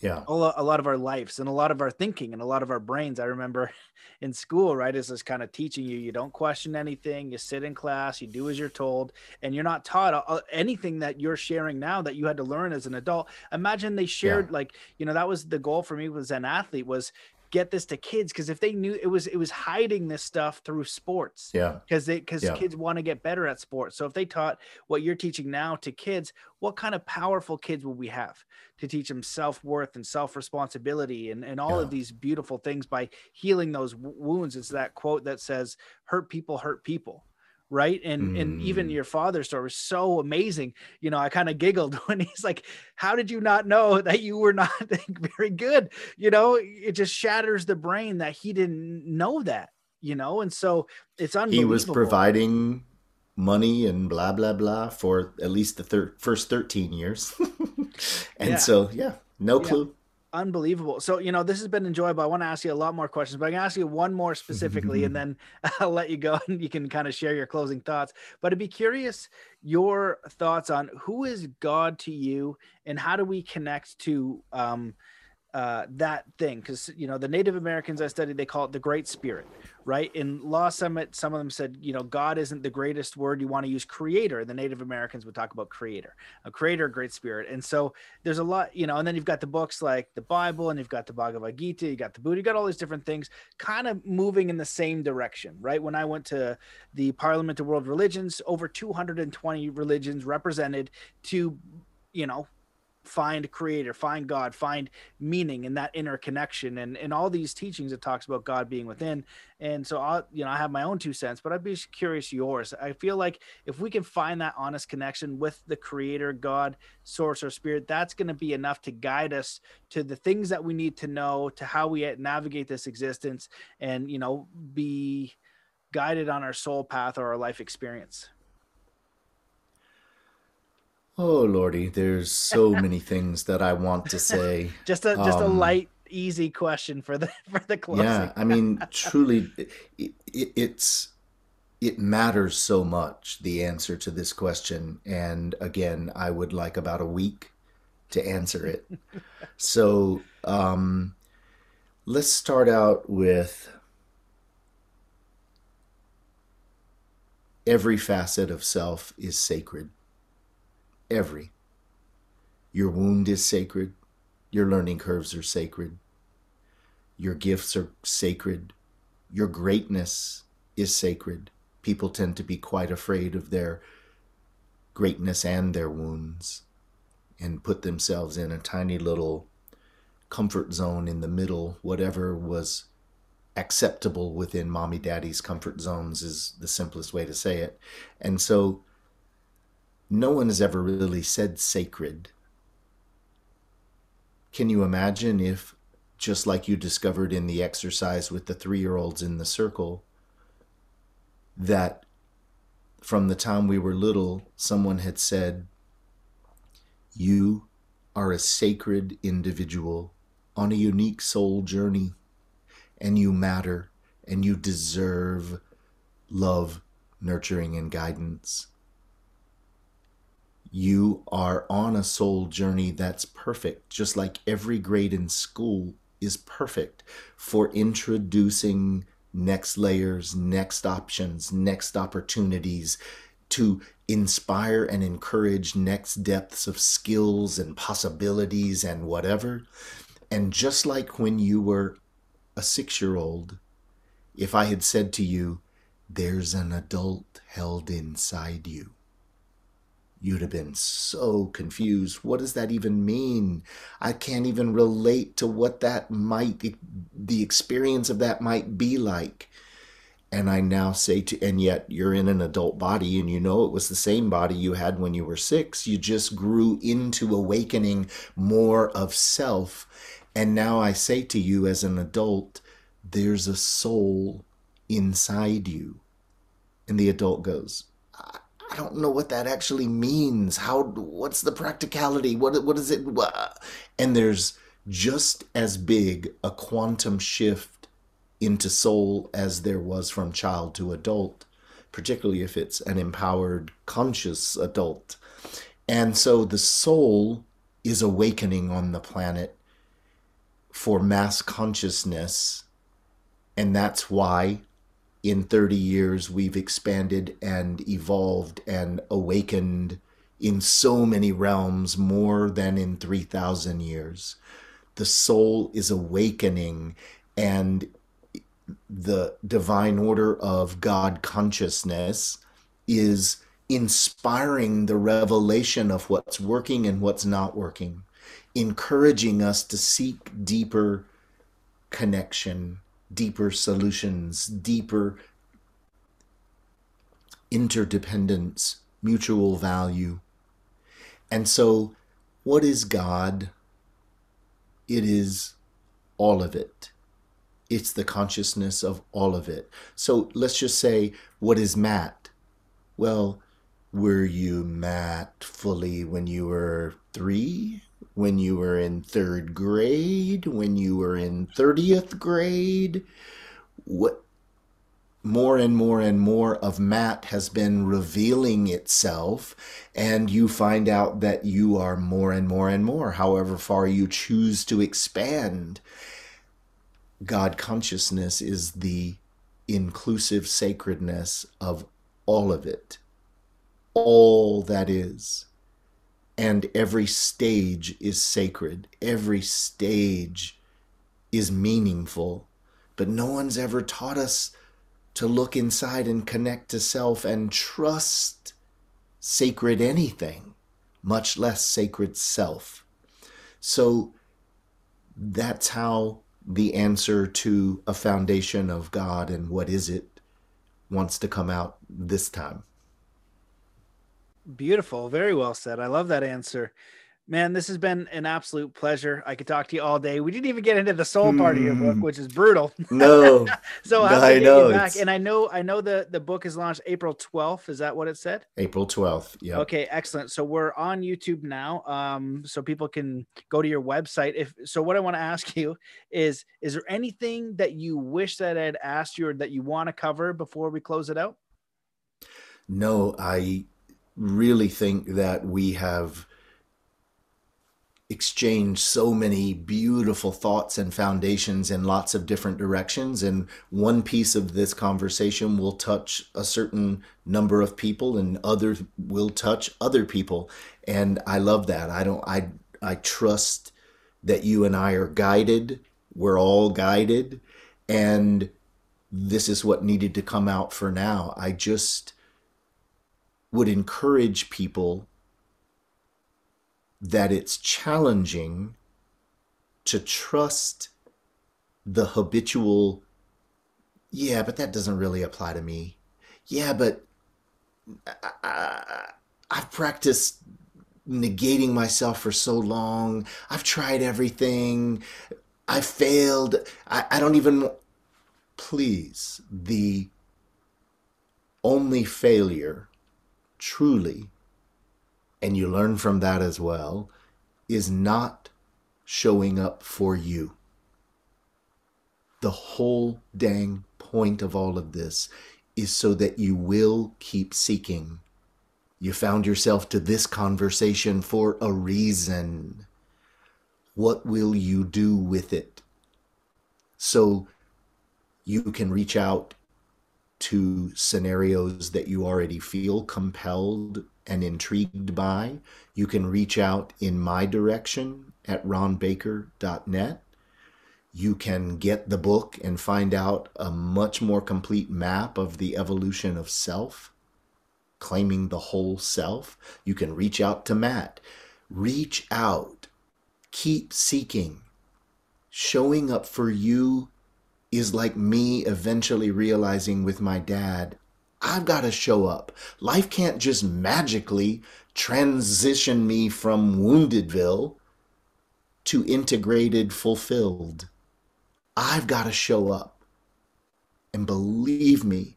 yeah.
a lot, of our lives and a lot of our thinking and a lot of our brains. I remember in school right is this kind of teaching you you don't question anything you sit in class you do as you're told and you're not taught uh, anything that you're sharing now that you had to learn as an adult. Imagine they shared yeah. like you know that was the goal for me was an athlete was get this to kids because if they knew it was it was hiding this stuff through sports.
Yeah.
Because they because yeah. kids want to get better at sports. So if they taught what you're teaching now to kids what kind of powerful kids will we have to teach them self-worth and self-responsibility and, and all yeah. of these beautiful things by healing those wounds? It's that quote that says hurt people hurt people right and mm. and even mm. your father's story was so amazing you know i kind of giggled when he's like how did you not know that you were not very good you know it just shatters the brain that he didn't know that you know and so it's unbelievable.
he was providing money and blah blah blah for at least the thir- first 13 years and yeah. so yeah no clue
unbelievable. So, you know, this has been enjoyable. I want to ask you a lot more questions, but I'm going to ask you one more specifically, and then I'll let you go and you can kind of share your closing thoughts. But I'd be curious your thoughts on who is God to you and how do we connect to um, uh, that thing because you know the Native Americans I studied they call it the Great Spirit, right? In Law Summit, some of them said you know God isn't the greatest word you want to use Creator. The Native Americans would talk about Creator, a Creator, Great Spirit, and so there's a lot you know. And then you've got the books like the Bible, and you've got the Bhagavad Gita, you got the Buddha, you got all these different things, kind of moving in the same direction, right? When I went to the Parliament of World Religions, over 220 religions represented to you know find creator find god find meaning in that inner connection and in all these teachings it talks about god being within. And so i you know i have my own two cents but i'd be curious yours. I feel like if we can find that honest connection with the creator god source or spirit that's going to be enough to guide us to the things that we need to know to how we navigate this existence and you know be guided on our soul path or our life experience
Oh lordy, there's so many things that I want to say.
just a just um, a light, easy question for the for the closing.
Yeah, I mean, truly, it, it, it's it matters so much the answer to this question, and again, I would like about a week to answer it. so, um, let's start out with every facet of self is sacred every. Your wound is sacred. Your learning curves are sacred. Your gifts are sacred. Your greatness is sacred. People tend to be quite afraid of their greatness and their wounds and put themselves in a tiny little comfort zone in the middle, whatever was acceptable within mommy daddy's comfort zones is the simplest way to say it. And so no one has ever really said sacred. Can you imagine if, just like you discovered in the exercise with the three year olds in the circle, that from the time we were little, someone had said, You are a sacred individual on a unique soul journey, and you matter, and you deserve love, nurturing, and guidance you are on a soul journey that's perfect, just like every grade in school is perfect for introducing next layers, next options, next opportunities to inspire and encourage next depths of skills and possibilities and whatever. And just like when you were a six year old, if I had said to you, there's an adult held inside you you'd have been so confused. What does that even mean? I can't even relate to what that might, the experience of that might be like. And I now say to, and yet you're in an adult body and you know it was the same body you had when you were six. You just grew into awakening more of self. And now I say to you as an adult, there's a soul inside you. And the adult goes, I don't know what that actually means. How? What's the practicality? What? What is it? And there's just as big a quantum shift into soul as there was from child to adult, particularly if it's an empowered, conscious adult. And so the soul is awakening on the planet for mass consciousness. And that's why in 30 years we've expanded and evolved and awakened in so many realms more than in 3000 years. The soul is awakening and the divine order of god consciousness is inspiring the revelation of what's working and what's not working encouraging us to seek deeper connection deeper solutions, deeper interdependence, mutual value. And so, what is God? It is all of it. It's the consciousness of all of it. So let's just say, what is Matt? Well, were you Matt fully when you were three? When you were in third grade, when you were in 30th grade. What more and more and more of Matt has been revealing itself, and you find out that you are more and more and more, however far you choose to expand. God consciousness is the inclusive sacredness of all of it, all that is and every stage is sacred. Every stage is meaningful. But no one's ever taught us to look inside and connect to self and trust sacred anything, much less sacred self. So that's how the answer to a foundation of God and what is it wants to come out this time.
Beautiful. Very well said. I love that answer. Man, this has been an absolute pleasure. I could talk to you all day. We didn't even get into the soul part of your book, hmm. which is brutal.
No,
so no, I know. back. And I know, I know the the book is launched April twelfth. Is that what it said?
April twelfth. Yeah.
Okay, excellent. So we're on YouTube now, um, so people can go to your website. If so, what I want to ask you is: Is there anything that you wish that I'd asked you or that you want to cover before we close it out?
No, I really think that we have exchanged so many beautiful thoughts and foundations in lots of different directions and one piece of this conversation will touch a certain number of people and others will touch other people. And i love that. I don't i i trust that you and i are guided. We're all guided. And this is what needed to come out for now. I just would encourage people that it's challenging to trust the habitual, yeah, but that doesn't really apply to me. Yeah, but I, I've practiced negating myself for so long. I've tried everything. I failed. I, I don't even. Please, the only failure truly and you learn from that as well, is not showing up for you. The whole dang point of all of this is so that you will keep seeking. You found yourself to this conversation for a reason. What will you do with it? So you can reach out to scenarios that you already feel compelled and intrigued by, you can reach out in my direction at ronbaker.net. You can get the book and find out a much more complete map of the evolution of self, claiming the whole self. You can reach out to Matt. Reach out. Keep seeking. Showing up for you is like me eventually realizing with my dad I've got to show up. Life can't just magically transition me from Woundedville to integrated, fulfilled. I've got to show up. And believe me,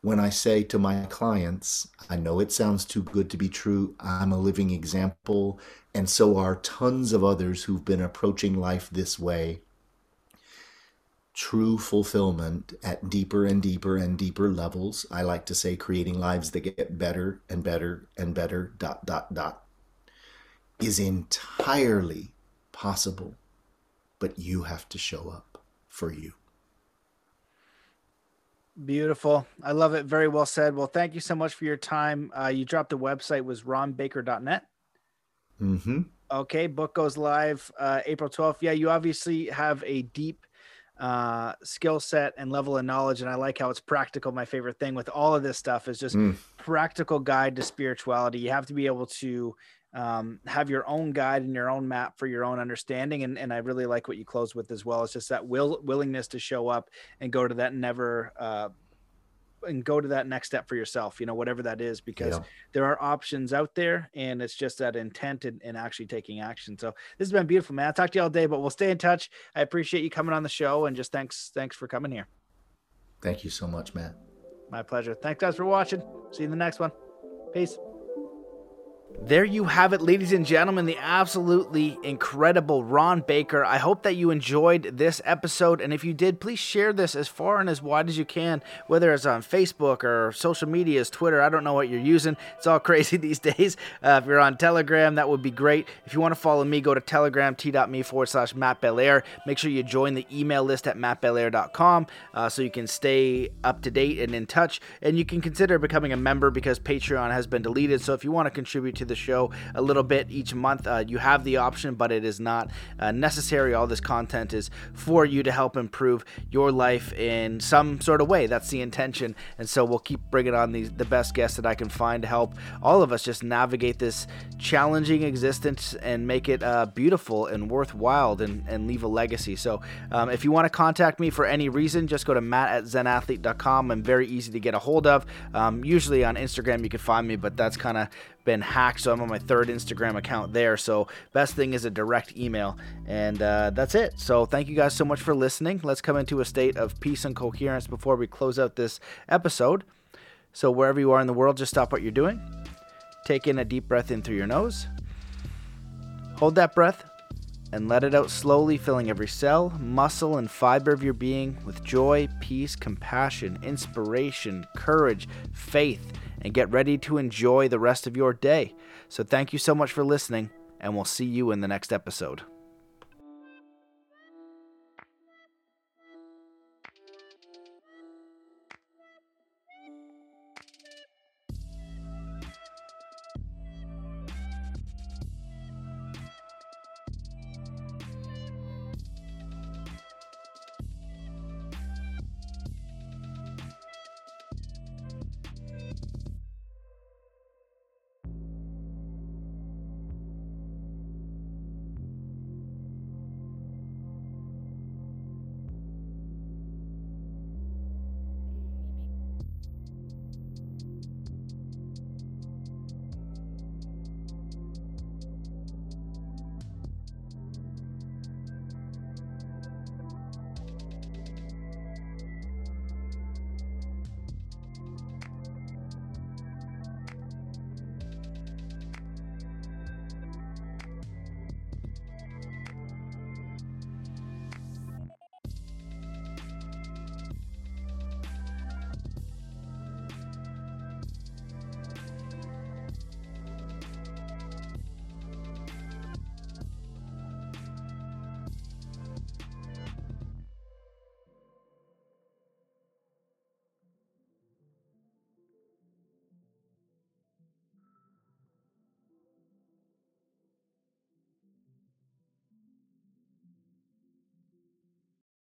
when I say to my clients, I know it sounds too good to be true. I'm a living example. And so are tons of others who've been approaching life this way true fulfillment at deeper and deeper and deeper levels. I like to say creating lives that get better and better and better, dot, dot, dot, is entirely possible. But you have to show up for you.
Beautiful. I love it. Very well said. Well, thank you so much for your time. Uh, you dropped a website was ronbaker.net.
Mm-hmm.
Okay. Book goes live uh, April 12th. Yeah. You obviously have a deep uh, skill set and level of knowledge. And I like how it's practical. My favorite thing with all of this stuff is just mm. practical guide to spirituality. You have to be able to um, have your own guide and your own map for your own understanding. And, and I really like what you close with as well. It's just that will willingness to show up and go to that never, uh, and go to that next step for yourself, you know, whatever that is, because yeah. there are options out there and it's just that intent and, and, actually taking action. So this has been beautiful, man. I'll talk to you all day, but we'll stay in touch. I appreciate you coming on the show and just thanks, thanks for coming here.
Thank you so much, Matt.
My pleasure. Thanks guys for watching. See you in the next one. Peace. There you have it, ladies and gentlemen, the absolutely incredible Ron Baker. I hope that you enjoyed this episode, and if you did, please share this as far and as wide as you can, whether it's on Facebook or social medias, Twitter. I don't know what you're using. It's all crazy these days. Uh, if you're on Telegram, that would be great. If you want to follow me, go to telegram t.me forward slash Matt Belair. Make sure you join the email list at mattbelair.com uh, so you can stay up to date and in touch. And you can consider becoming a member because Patreon has been deleted. So if you want to contribute to the show a little bit each month, uh, you have the option, but it is not uh, necessary. All this content is for you to help improve your life in some sort of way. That's the intention. And so we'll keep bringing on these, the best guests that I can find to help all of us just navigate this challenging existence and make it uh, beautiful and worthwhile and, and leave a legacy. So um, if you want to contact me for any reason, just go to matt at zenathlete.com. I'm very easy to get a hold of. Um, usually on Instagram, you can find me, but that's kind of been hacked. So I'm on my third Instagram account there. So best thing is a direct email. And uh, that's it. So thank you guys so much for listening. Let's come into a state of peace and coherence before we close out this episode. So wherever you are in the world, just stop what you're doing. Take in a deep breath in through your nose. Hold that breath and let it out slowly, filling every cell, muscle, and fiber of your being with joy, peace, compassion, inspiration, courage, faith, and get ready to enjoy the rest of your day. So, thank you so much for listening, and we'll see you in the next episode.